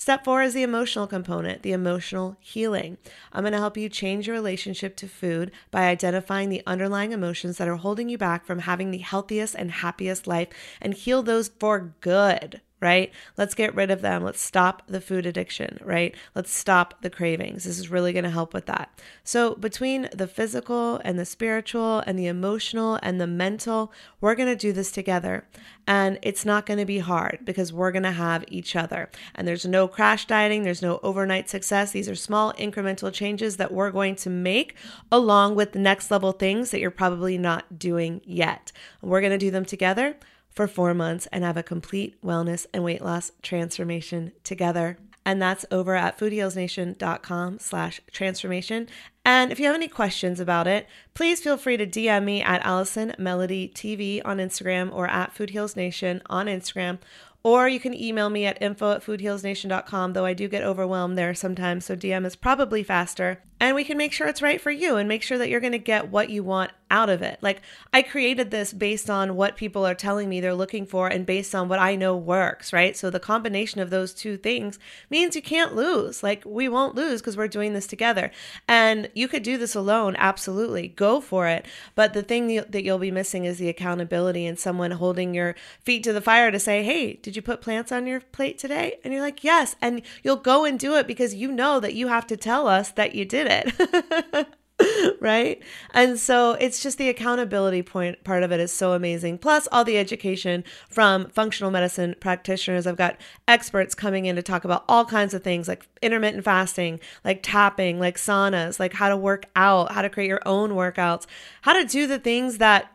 Step four is the emotional component, the emotional healing. I'm going to help you change your relationship to food by identifying the underlying emotions that are holding you back from having the healthiest and happiest life and heal those for good right? Let's get rid of them. Let's stop the food addiction, right? Let's stop the cravings. This is really going to help with that. So, between the physical and the spiritual and the emotional and the mental, we're going to do this together. And it's not going to be hard because we're going to have each other. And there's no crash dieting, there's no overnight success. These are small incremental changes that we're going to make along with the next level things that you're probably not doing yet. We're going to do them together for four months and have a complete wellness and weight loss transformation together. And that's over at foodhealsnation.com slash transformation. And if you have any questions about it, please feel free to DM me at Allison Melody TV on Instagram or at Food Heals Nation on Instagram or you can email me at info at foodhealsnation.com, though I do get overwhelmed there sometimes, so DM is probably faster. And we can make sure it's right for you and make sure that you're going to get what you want out of it. Like, I created this based on what people are telling me they're looking for and based on what I know works, right? So, the combination of those two things means you can't lose. Like, we won't lose because we're doing this together. And you could do this alone, absolutely. Go for it. But the thing that you'll be missing is the accountability and someone holding your feet to the fire to say, hey, did you put plants on your plate today? And you're like, yes. And you'll go and do it because you know that you have to tell us that you did it. (laughs) right? And so it's just the accountability point part of it is so amazing. Plus all the education from functional medicine practitioners. I've got experts coming in to talk about all kinds of things like intermittent fasting, like tapping, like saunas, like how to work out, how to create your own workouts, how to do the things that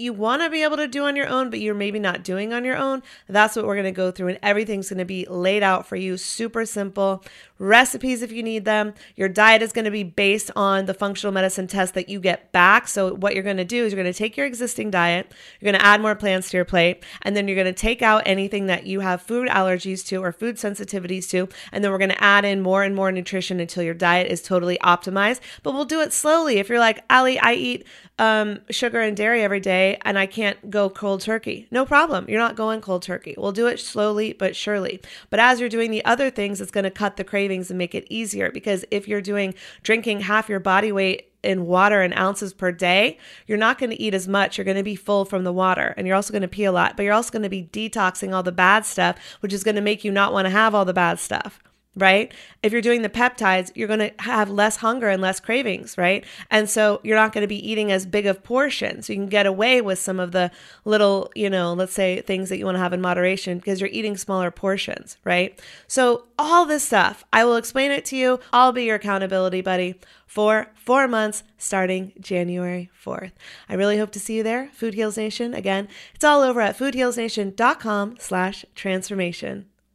you want to be able to do on your own, but you're maybe not doing on your own, that's what we're going to go through. And everything's going to be laid out for you. Super simple recipes if you need them. Your diet is going to be based on the functional medicine test that you get back. So, what you're going to do is you're going to take your existing diet, you're going to add more plants to your plate, and then you're going to take out anything that you have food allergies to or food sensitivities to. And then we're going to add in more and more nutrition until your diet is totally optimized. But we'll do it slowly. If you're like, Ali, I eat um, sugar and dairy every day and I can't go cold turkey. No problem. You're not going cold turkey. We'll do it slowly but surely. But as you're doing the other things, it's going to cut the cravings and make it easier because if you're doing drinking half your body weight in water in ounces per day, you're not going to eat as much. You're going to be full from the water and you're also going to pee a lot, but you're also going to be detoxing all the bad stuff, which is going to make you not want to have all the bad stuff right? If you're doing the peptides, you're going to have less hunger and less cravings, right? And so you're not going to be eating as big of portions. So you can get away with some of the little, you know, let's say things that you want to have in moderation because you're eating smaller portions, right? So all this stuff, I will explain it to you. I'll be your accountability buddy for four months starting January 4th. I really hope to see you there. Food Heals Nation. Again, it's all over at foodhealsnation.com slash transformation.